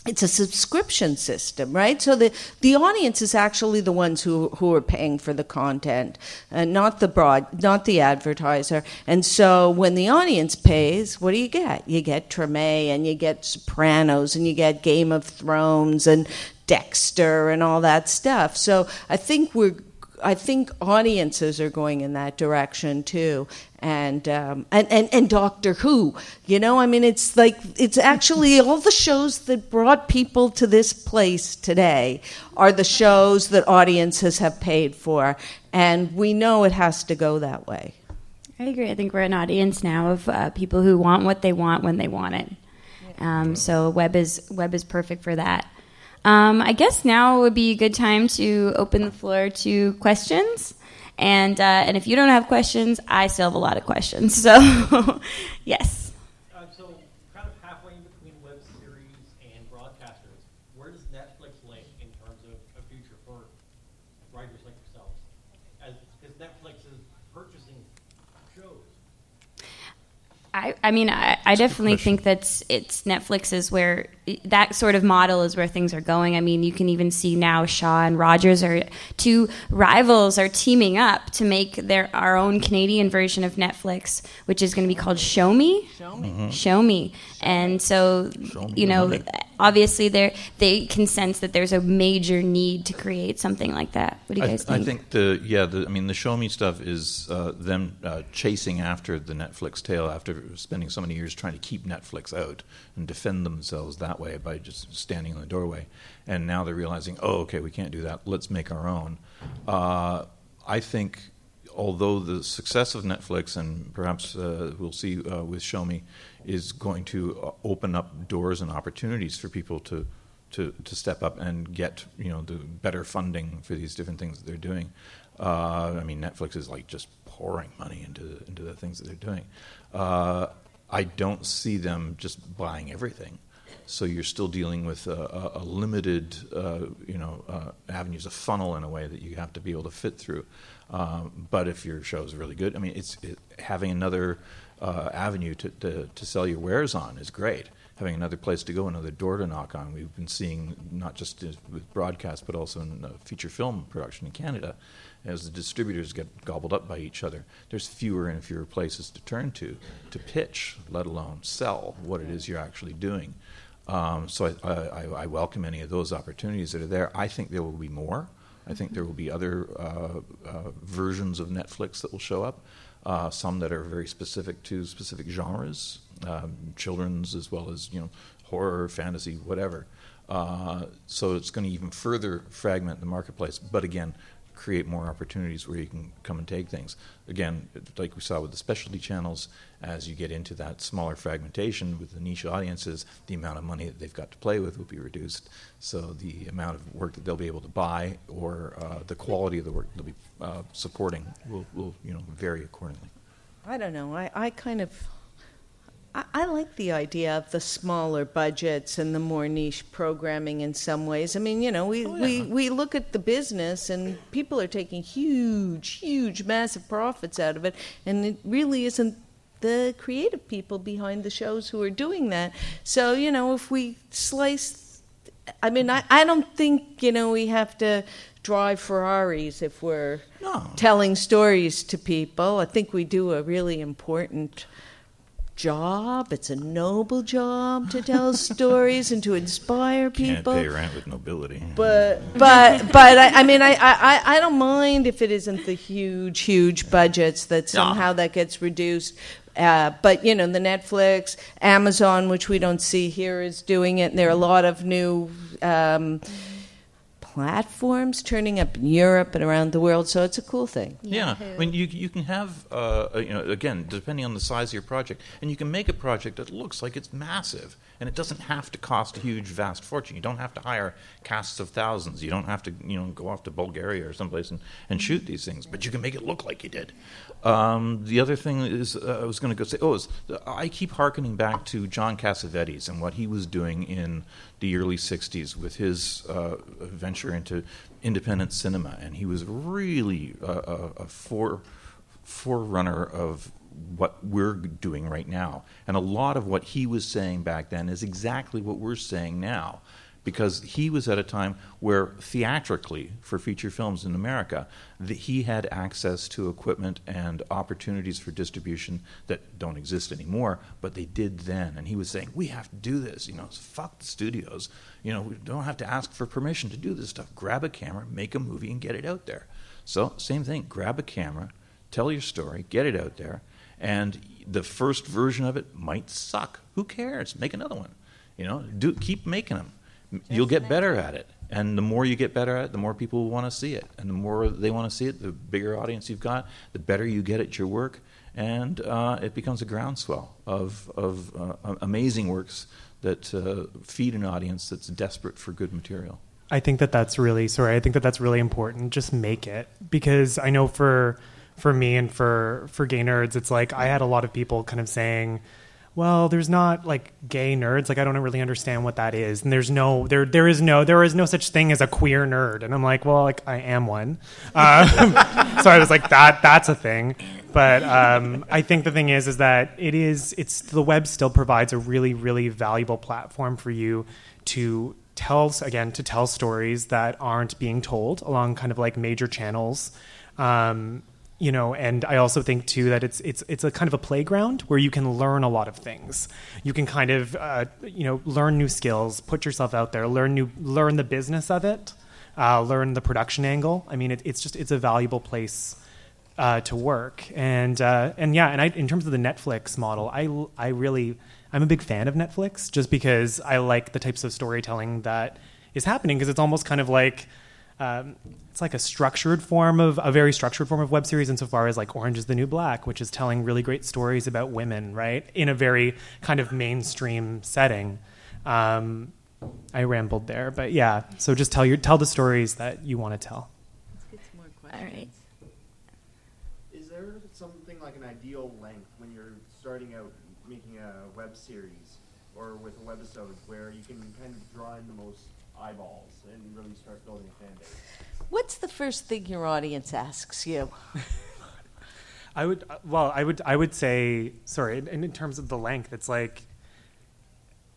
A: it's a subscription system, right? So the, the audience is actually the ones who, who are paying for the content, and not the broad, not the advertiser. And so when the audience pays, what do you get? You get Treme and you get Sopranos and you get Game of Thrones and Dexter and all that stuff. So I think we're I think audiences are going in that direction too, and um, and, and and Doctor Who. You know, I mean, it's like it's actually all the shows that brought people to this place today are the shows that audiences have paid for, and we know it has to go that way.
B: I agree. I think we're an audience now of uh, people who want what they want when they want it. Um, so web is web is perfect for that. Um, I guess now would be a good time to open the floor to questions. And uh, and if you don't have questions, I still have a lot of questions. So, yes.
E: Uh, so, kind of halfway between web series and broadcasters, where does Netflix link in terms of a future for writers like yourselves? Because Netflix is purchasing shows.
B: I, I mean, I, I definitely think that it's Netflix is where that sort of model is where things are going. I mean, you can even see now Shaw and Rogers are two rivals are teaming up to make their our own Canadian version of Netflix, which is going to be called Shomi.
A: Show Me.
B: Mm-hmm. Shomi. And so, you know, obviously they they can sense that there's a major need to create something like that. What do you guys
C: I,
B: think?
C: I think the yeah, the, I mean the Shomi stuff is uh, them uh, chasing after the Netflix tail after spending so many years trying to keep Netflix out and defend themselves that way by just standing in the doorway. And now they're realizing, oh, okay, we can't do that. Let's make our own. Uh, I think, although the success of Netflix and perhaps uh, we'll see uh, with Shomi is going to uh, open up doors and opportunities for people to. To, to step up and get you know the better funding for these different things that they're doing. Uh, I mean, Netflix is like just pouring money into into the things that they're doing. Uh, I don't see them just buying everything. So you're still dealing with a, a, a limited, uh, you know, uh, avenues, a funnel in a way that you have to be able to fit through. Um, but if your show is really good, I mean, it's it, having another uh, avenue to, to, to, sell your wares on is great. having another place to go, another door to knock on. We've been seeing not just with broadcast, but also in feature film production in Canada, as the distributors get gobbled up by each other. There's fewer and fewer places to turn to to pitch, let alone sell what it is you're actually doing. Um, so I, I, I, welcome any of those opportunities that are there. I think there will be more. I think there will be other uh, uh, versions of Netflix that will show up. Uh, some that are very specific to specific genres, um, children's as well as you know horror, fantasy, whatever. Uh, so it's going to even further fragment the marketplace. But again, create more opportunities where you can come and take things. Again, like we saw with the specialty channels, as you get into that smaller fragmentation with the niche audiences, the amount of money that they've got to play with will be reduced. So the amount of work that they'll be able to buy or uh, the quality of the work they'll be uh, supporting will, will, you know, vary accordingly.
A: I don't know. I, I kind of I, I like the idea of the smaller budgets and the more niche programming in some ways. I mean, you know, we,
C: Oh, yeah.
A: we, we look at the business and people are taking huge, huge, massive profits out of it, and it really isn't the creative people behind the shows who are doing that. So, you know, if we slice, I mean, I, I don't think, you know, we have to drive Ferraris if we're
C: No.
A: telling stories to people. I think we do a really important job. It's a noble job to tell stories and to inspire
C: Can't
A: people.
C: pay rent with nobility.
A: But but but I, I mean I, I, I don't mind if it isn't the huge huge budgets that somehow that gets reduced. Uh, but you know the Netflix, Amazon, which we don't see here, is doing it. And there are a lot of new um, platforms turning up in Europe and around the world. So it's a cool thing.
C: Yeah, I mean, you you can have uh, you know again depending on the size of your project, and you can make a project that looks like it's massive, and it doesn't have to cost a huge, vast fortune. You don't have to hire casts of thousands. You don't have to you know go off to Bulgaria or someplace and, and shoot these things, but you can make it look like you did. Um, the other thing is uh, I was going to go say oh is I keep hearkening back to John Cassavetes and what he was doing in the early '60s with his uh, venture into independent cinema, and he was really a, a, a fore, forerunner of what we're doing right now. And a lot of what he was saying back then is exactly what we're saying now. Because he was at a time where theatrically, for feature films in America, that he had access to equipment and opportunities for distribution that don't exist anymore, but they did then. And he was saying, "We have to do this. You know, fuck the studios. You know, we don't have to ask for permission to do this stuff. Grab a camera, make a movie, and get it out there." So, same thing. Grab a camera, tell your story, get it out there, and the first version of it might suck. Who cares? Make another one. You know, do keep making them. You'll get better at it, and the more you get better at it, the more people will want to see it, and the more they want to see it, the bigger audience you've got, the better you get at your work, and uh, it becomes a groundswell of of uh, amazing works that uh, feed an audience that's desperate for good material.
D: I think that that's really sorry. I think that that's really important. Just make it because I know for for me and for for gay nerds, it's like I had a lot of people kind of saying, "Well, there's not like gay nerds. Like I don't really understand what that is." And there's no there there is no there is no such thing as a queer nerd. And I'm like, well, like I am one. Um, so I was like, that that's a thing. But um, I think the thing is, is that it is it's the web still provides a really really valuable platform for you to tell again to tell stories that aren't being told along kind of like major channels um, you know and i also think too that it's it's it's a kind of a playground where you can learn a lot of things. You can kind of uh, you know learn new skills put yourself out there learn new learn the business of it uh, learn the production angle. I mean it, it's just it's a valuable place uh, to work. And uh, and yeah and I, in terms of the netflix model i i really i'm a big fan of netflix just because i like the types of storytelling that is happening because it's almost kind of like um, it's like a structured form of a very structured form of web series insofar as like Orange is the New Black, which is telling really great stories about women, right, in a very kind of mainstream setting. Um, I rambled there, but yeah. So just tell your tell the stories that you want to tell. Let's get some more questions.
B: All right.
F: Is there something like an ideal length when you're starting out making a web series or with a webisode where you can kind of draw in the most eyeballs and really start building a fan base?
A: What's the first thing your audience asks you?
D: I would uh, well, I would I would say sorry. In, in terms of the length, it's like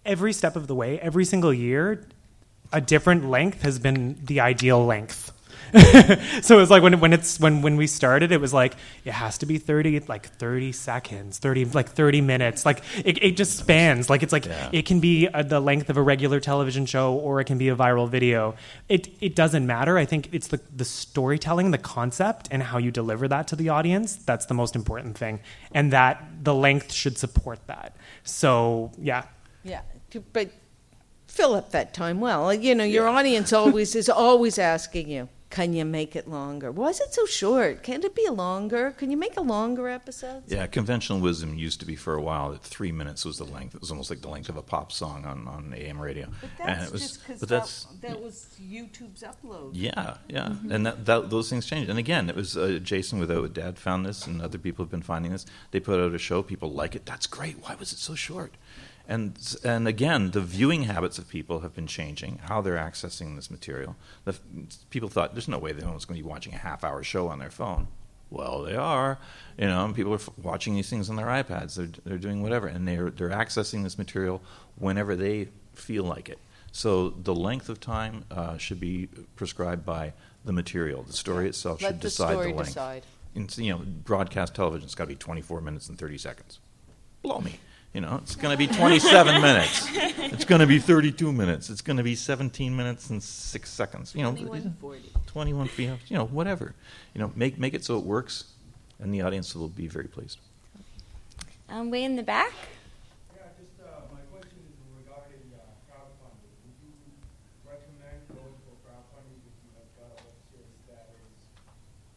D: every step of the way, every single year, a different length has been the ideal length. so it's like when when it's when when we started, it was like it has to be thirty like thirty seconds, thirty like thirty minutes. Like it, it just spans. Like it's like
C: Yeah.
D: it can be uh the length of a regular television show or it can be a viral video. It it doesn't matter. I think it's the the storytelling, the concept, and how you deliver that to the audience. That's the most important thing, and that the length should support that. So yeah,
A: Yeah, but fill up that time well. You know, your audience always is always asking you, "Can you make it longer? Why is it so short? Can't it be longer? Can you make a longer episode?"
C: Yeah, conventional wisdom used to be for a while that three minutes was the length. It was almost like the length of a pop song on, on AM radio. and it was, but that's
A: was YouTube's upload.
C: yeah, yeah, and that, that those things changed. And again, it was uh, Jason without Dad found this, and other people have been finding this. They put out a show, people like it. That's great. Why was it so short? And and again, the viewing habits of people have been changing. How they're accessing this material. The, people thought there's no way that anyone's going to be watching a half-hour show on their phone. Well, they are. You know, people are f- watching these things on their iPads. They're they're doing whatever, and they're they're accessing this material whenever they feel like it. So the length of time uh, should be prescribed by the material. The story itself
A: Let
C: should
A: the
C: decide
A: story
C: the length.
A: decide.
C: In, you know, broadcast television's got to be 24 minutes and 30 seconds. Blow me. You know, it's going to be 27 minutes. It's going to be 32 minutes. It's going to be 17 minutes and six seconds. You know, 21 feet. You know, whatever. You know, make make it so it works, and the audience will be very pleased.
B: Um, way in the back.
G: Yeah, just, uh, my question is regarding, uh, crowdfunding. Would you recommend going for crowdfunding if you have got a web series that is,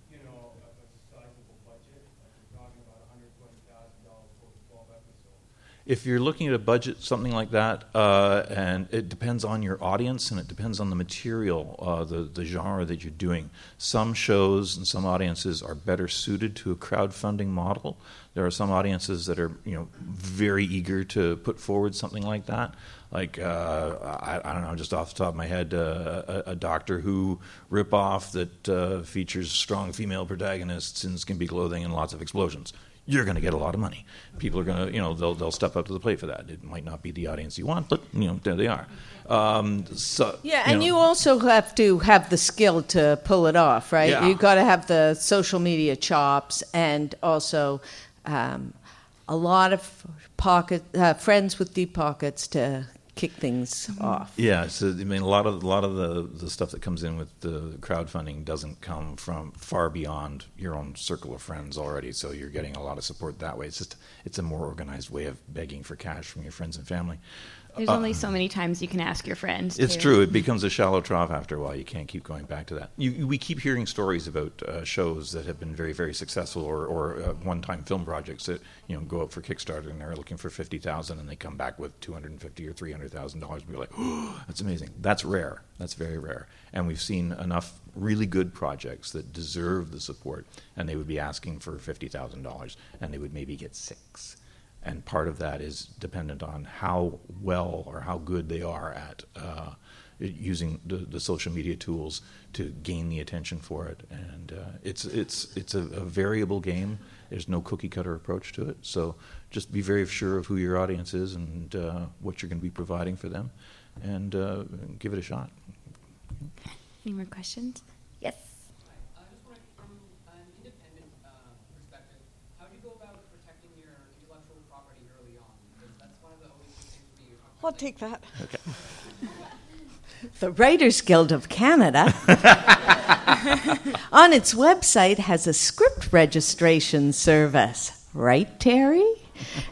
G: you know, a, a sizable budget? Like we're talking about hundred twenty thousand dollars for twelve episodes.
C: If you're looking at a budget, something like that, uh, and it depends on your audience and it depends on the material, uh, the, the genre that you're doing. Some shows and some audiences are better suited to a crowdfunding model. There are some audiences that are, you know, very eager to put forward something like that. Like, uh, I, I don't know, just off the top of my head, uh, a, a Doctor Who ripoff that uh, features strong female protagonists in skimpy clothing and lots of explosions you're going to get a lot of money. People are going to, you know, they'll they'll step up to the plate for that. It might not be the audience you want, but you know, there they are. Um, so
A: Yeah, and
C: know,
A: you also have to have the skill to pull it off, right?
C: Yeah.
A: You got to have the social media chops, and also um, a lot of pocket uh, friends with deep pockets to kick things off.
C: Yeah, so I mean, a lot of a lot of the the stuff that comes in with the crowdfunding doesn't come from far beyond your own circle of friends already. So you're getting a lot of support that way. It's just it's a more organized way of begging for cash from your friends and family.
B: There's only so many times you can ask your friends.
C: It's
B: too.
C: true. It becomes a shallow trough after a while. You can't keep going back to that. You, we keep hearing stories about uh, shows that have been very, very successful, or, or uh, one-time film projects that you know go out for Kickstarter and they're looking for fifty thousand, and they come back with two hundred and fifty or three hundred thousand dollars. We're like, oh, that's amazing. That's rare. That's very rare. And we've seen enough really good projects that deserve the support, and they would be asking for fifty thousand dollars, and they would maybe get six and part of that is dependent on how well or how good they are at uh, using the, the social media tools to gain the attention for it. And uh, it's it's it's a, a variable game. There's no cookie cutter approach to it. So just be very sure of who your audience is and uh, what you're going to be providing for them, and uh, give it a shot.
B: Any more questions? Yes.
H: I just wondering, from an independent uh, perspective, how do you go about protecting your intellectual property early on? Because that's one of the always good things for me. You're talking
A: I'll take that.
C: Okay.
A: The Writers Guild of Canada on its website has a script registration service, right, Terry?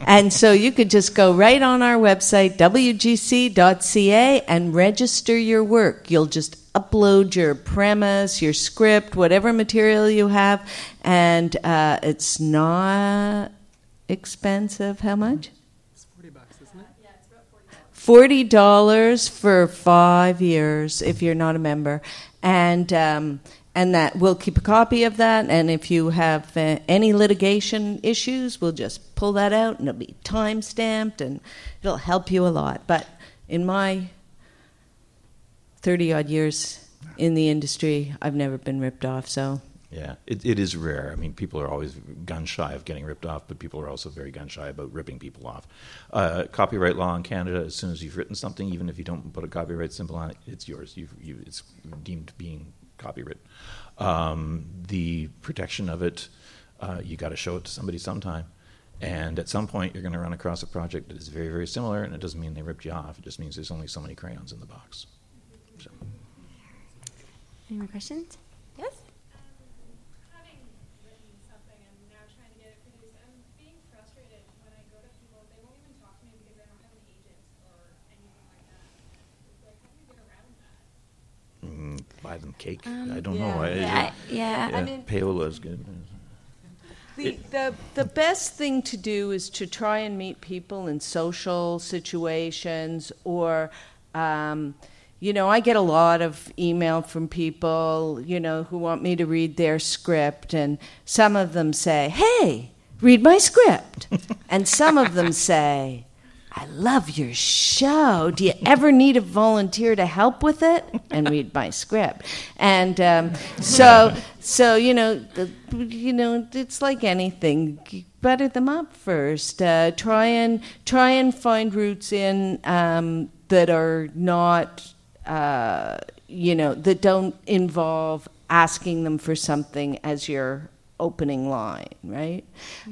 A: And so you could just go right on our website, wgc.ca, and register your work. You'll just upload your premise, your script, whatever material you have, and uh, it's not expensive. How much?
G: It's forty bucks, isn't it?
A: Forty dollars for five years if you're not a member, and um, and that we'll keep a copy of that. And if you have uh, any litigation issues, we'll just pull that out, and it'll be time stamped, and it'll help you a lot. But in my thirty odd years in the industry, I've never been ripped off, so
C: Yeah, it, it is rare. I mean, people are always gun shy of getting ripped off, but people are also very gun shy about ripping people off. Uh, copyright law in Canada, as soon as you've written something, even if you don't put a copyright symbol on it, it's yours. You've, you, it's deemed being copyright. Um, the protection of it, uh, you got to show it to somebody sometime. And at some point, you're going to run across a project that is very, very similar, and it doesn't mean they ripped you off. It just means there's only so many crayons in the box. So.
B: Any more questions? Yes.
I: having written something and now trying to get it produced, I'm being frustrated when I go to people, they won't even talk to me because I don't have an agent or anything like that. It's like, how do you get around that?
C: Mm, buy them cake.
B: Um,
C: I don't
A: yeah.
C: know. I,
B: Yeah, yeah.
C: yeah,
A: I mean-
C: payola is good.
A: The, the, the best thing to do is to try and meet people in social situations or, um, you know, I get a lot of email from people, you know, who want me to read their script, and some of them say, hey, read my script. and some of them say, I love your show. Do you ever need a volunteer to help with it? And read my script. And um, so, so you know, the, you know, it's like anything. You butter them up first. Uh, try and try and find routes in um, that are not, uh, you know, that don't involve asking them for something as your opening line, right?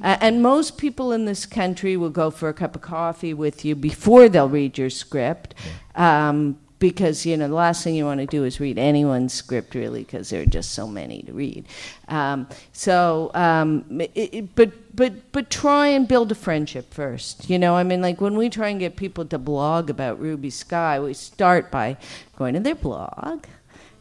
A: Uh, and most people in this country will go for a cup of coffee with you before they'll read your script. Um, because you know the last thing you want to do is read anyone's script really because there are just so many to read um, so um, it, it- but but but try and build a friendship first you know i mean like when we try and get people to blog about Ruby Skye we start by going to their blog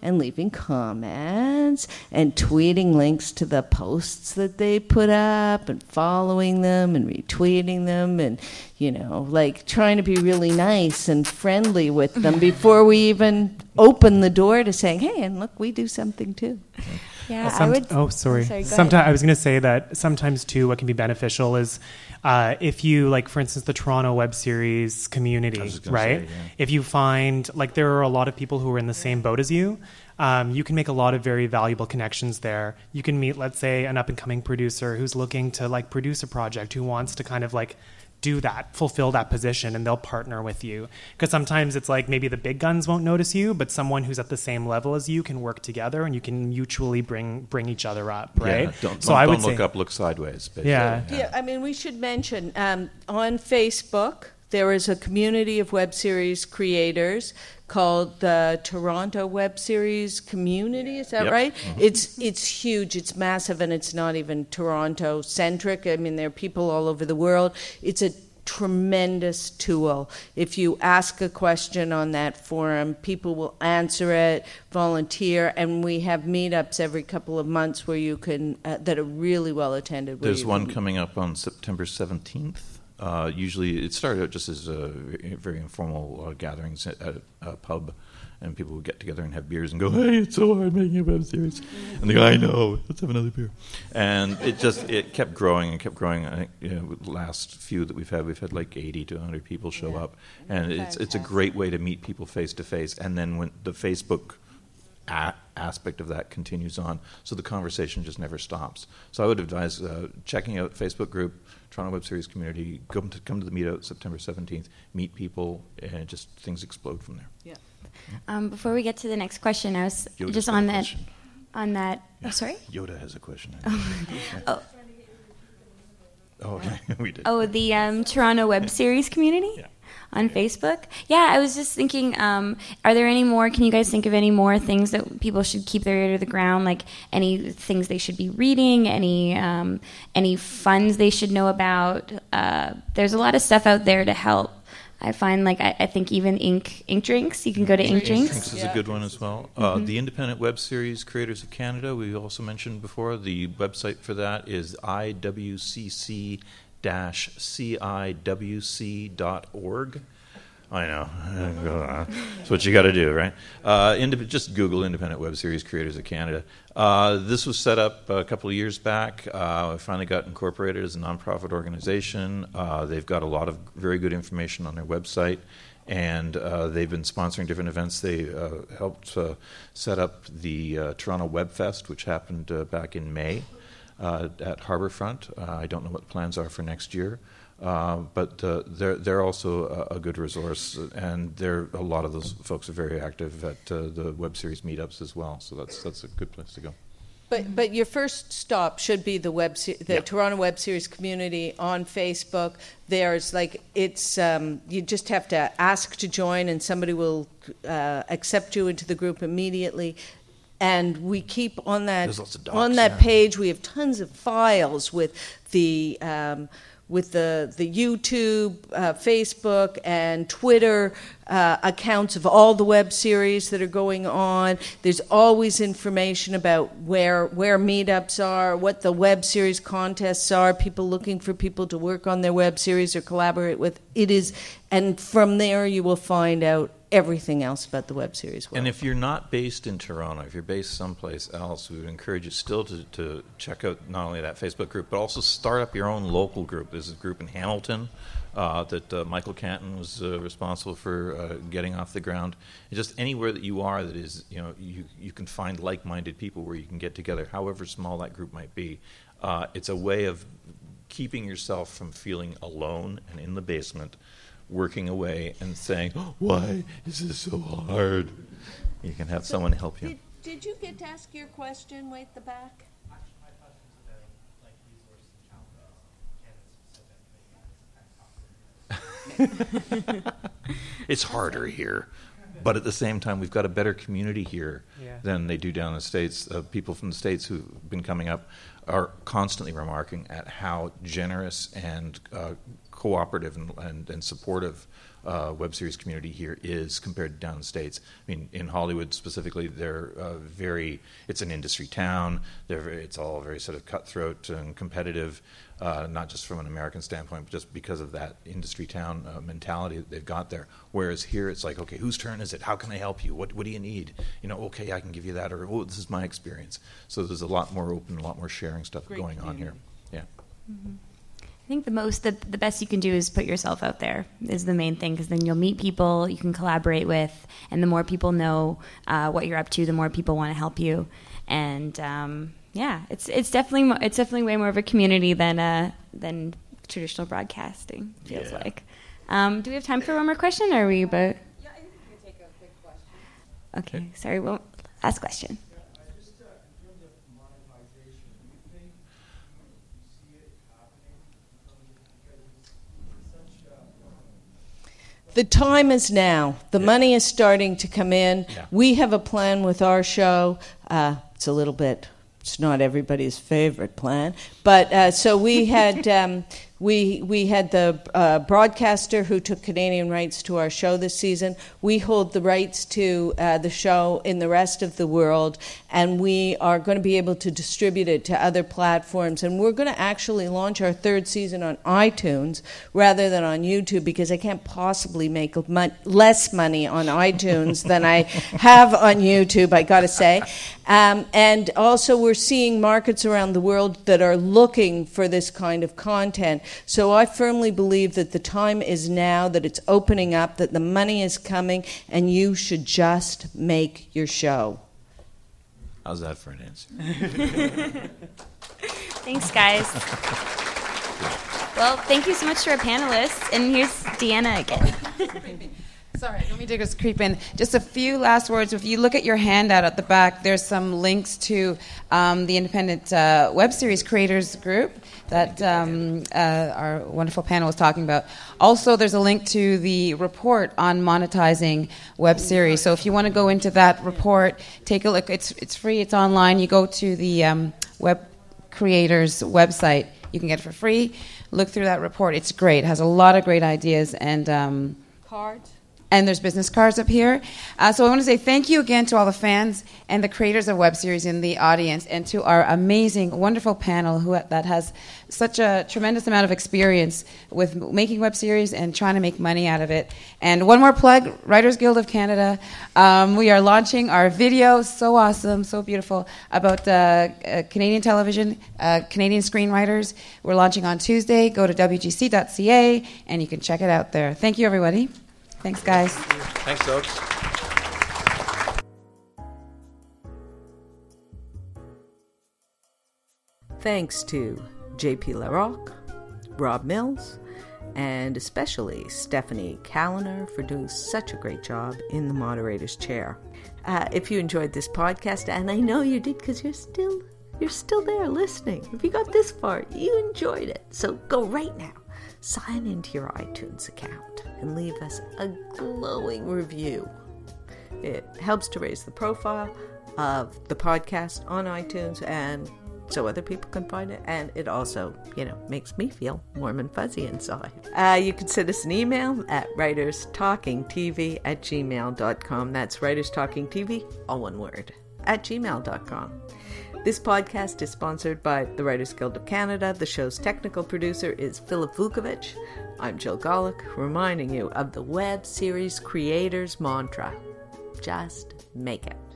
A: and leaving comments and tweeting links to the posts that they put up and following them and retweeting them and you know like trying to be really nice and friendly with them before we even open the door to saying hey and look we do something too
B: Yeah, I would.
D: oh, sorry.
B: Sorry,
D: sometimes. I was going to say that sometimes too, what can be beneficial is uh, if you like, for instance, the Toronto web series community,
C: I was gonna
D: right?
C: say, yeah.
D: If you find like there are a lot of people who are in the same boat as you. Um, you can make a lot of very valuable connections there. You can meet, let's say, an up and coming producer who's looking to like produce a project, who wants to kind of like do that, fulfill that position, and they'll partner with you. Because sometimes it's like maybe the big guns won't notice you, but someone who's at the same level as you can work together, and you can mutually bring bring each other up, right?
C: Yeah, don't,
D: so
C: don't,
D: I
C: don't
D: would
C: look
D: say,
C: up, look sideways. basically.
D: Yeah.
A: Yeah, I mean, we should mention um, on Facebook there is a community of web series creators called the Toronto Web Series Community. Is that
C: Yep.
A: right? It's it's huge. It's massive, and it's not even Toronto centric. I mean, there are people all over the world. It's a tremendous tool. If you ask a question on that forum, people will answer it, volunteer, and we have meetups every couple of months where you can uh, that are really well attended.
C: There's one
A: can-
C: coming up on September 17th. Uh, usually, it started out just as a very, informal uh, gatherings at a, a pub, and people would get together and have beers and go, "Hey, it's so hard making a web series," and they go, "I know, let's have another beer." And it just it kept growing and kept growing. I think you know, the last few that we've had, we've had like 80 to 100 people show
A: Yeah.
C: up, and it's it's a great way to meet people face to face. And then when the Facebook a- aspect of that continues on. So the conversation just never stops. So I would advise uh, checking out Facebook group, Toronto Web Series community. Come to come to the meetup September seventeenth. Meet people, and just things explode from there.
B: Um, before we get to the next question, I was
C: Yoda's
B: just on that.
C: question.
B: On that. Oh, sorry.
C: Yoda has a question.
B: Oh.
C: Oh, okay, we did.
B: Oh, the um, Toronto Web Series community
C: Yeah.
B: On Facebook. Yeah, I was just thinking, um, are there any more? Can you guys think of any more things that people should keep their ear to the ground? Like any things they should be reading? Any um, any funds they should know about? Uh, there's a lot of stuff out there to help. I find like I, I think even ink ink drinks. You can go to ink drinks.
C: Drinks is a good one as well. Uh, the Independent Web Series Creators of Canada, we also mentioned before. The website for that is iwcc ciwc.org. I know. That's what you got to do, right? Uh, just Google Independent Web Series Creators of Canada. Uh, this was set up a couple of years back. Uh, it finally got incorporated as a nonprofit organization. Uh, they've got a lot of very good information on their website. and uh, they've been sponsoring different events. They uh, helped set up the Toronto Web Fest, which happened back in May uh, at Harbourfront. Uh, I don't know what the plans are for next year. Uh, but uh, they're they're also a, a good resource, and they're a lot of those folks are very active at uh, the web series meetups as well. So that's that's a good place to go.
A: But but your first stop should be the web se- the
C: Yeah.
A: Toronto Web Series community on Facebook. There's like it's um, you just have to ask to join, and somebody will uh, accept you into the group immediately. And we keep on that
C: There's lots of docs,
A: on that
C: yeah.
A: page. We have tons of files with the. Um, with the, the YouTube, uh, Facebook, and Twitter uh, accounts of all the web series that are going on. There's always information about where where meetups are, what the web series contests are, people looking for people to work on their web series or collaborate with. It is, and from there you will find out everything else about the web series.
C: And if you're not based in Toronto, if you're based someplace else, we would encourage you still to, to check out not only that Facebook group, but also start up your own local group. There's a group in Hamilton uh, that uh, Michael Canton was uh, responsible for uh, getting off the ground. And just anywhere that you are that is, you know, you, you can find like-minded people where you can get together, however small that group might be. Uh, it's a way of keeping yourself from feeling alone and in the basement, working away and saying, "Why is this so hard?" You can have someone help you.
A: Did, did you get to ask your question way at the back?
C: it's harder here, but at the same time, we've got a better community here
D: Yeah.
C: than they do down in the states. Uh, people from the states who've been coming up are constantly remarking at how generous and uh, cooperative and, and, and supportive uh, web series community here is compared to down the states. I mean, in Hollywood specifically, they're uh, very. It's an industry town. They're very, it's all very sort of cutthroat and competitive, uh, not just from an American standpoint, but just because of that industry town uh, mentality that they've got there. Whereas here, it's like, okay, whose turn is it? How can I help you? What What do you need? You know, okay, I can give you that, or oh, this is my experience. So there's a lot more open, a lot more sharing stuff
A: Great
C: going on here. Yeah.
B: I think the most, the, the best you can do is put yourself out there is the main thing because then you'll meet people you can collaborate with, and the more people know uh, what you're up to, the more people want to help you, and um, yeah, it's it's definitely mo- it's definitely way more of a community than uh, than traditional broadcasting feels
C: Yeah.
B: like. Um, do we have time for one more question? Or are we about?
J: Yeah, I think we can take a quick question.
B: Okay, sorry. Well, last question.
G: Yeah, uh, just uh, in terms of monetization, do you think you, you see it happening? in terms of- Because it's, it's such a,
A: The time is now. The money is starting to come in.
C: Yeah.
A: We have a plan with our show. Uh, it's a little bit. It's not everybody's favorite plan, but uh, so we had um, we we had the uh, broadcaster who took Canadian rights to our show this season. We hold the rights to uh, the show in the rest of the world, and we are going to be able to distribute it to other platforms. And we're going to actually launch our third season on iTunes rather than on YouTube because I can't possibly make mon- less money on iTunes than I have on YouTube, I got to say. Um, and also, we're seeing markets around the world that are looking for this kind of content. So I firmly believe that the time is now, that it's opening up, that the money is coming, and you should just make your show.
C: How's that for an answer?
B: Thanks, guys. well, thank you so much to our panelists, and here's Deanna again.
J: Sorry, let me us creep in. Just a few last words. If you look at your handout at the back, there's some links to um, the independent uh, web series creators group that um, uh, our wonderful panel was talking about. Also, there's a link to the report on monetizing web series. So if you want to go into that report, take a look. It's it's free. It's online. You go to the um, web creators website. You can get it for free. Look through that report. It's great. It has a lot of great ideas and. Um,
A: Cards?
J: And there's business cards up here. Uh, so I want to say thank you again to all the fans and the creators of web series in the audience, and to our amazing, wonderful panel who that has such a tremendous amount of experience with making web series and trying to make money out of it. And one more plug: Writers Guild of Canada. Um, we are launching our video, so awesome, so beautiful, about uh, uh, Canadian television, uh, Canadian screenwriters. We're launching on Tuesday. Go to wgc.ca and you can check it out there. Thank you, everybody. Thanks, guys.
C: Thanks, folks.
A: Thanks to JP Larocque, Rob Mills, and especially Stephanie Calliner for doing such a great job in the moderator's chair. Uh, if you enjoyed this podcast, and I know you did because you're still you're still there listening. If you got this far, you enjoyed it. So go right now, sign into your iTunes account, and leave us a glowing review. It helps to raise the profile of the podcast on iTunes and so other people can find it. And it also, you know, makes me feel warm and fuzzy inside. Uh, you can send us an email at writerstalkingtv at gmail.com. That's writerstalkingtv, all one word, at gmail.com. This podcast is sponsored by the Writers Guild of Canada. The show's technical producer is Philip Vukovic. I'm Jill Golick, reminding you of the web series creators mantra just make it.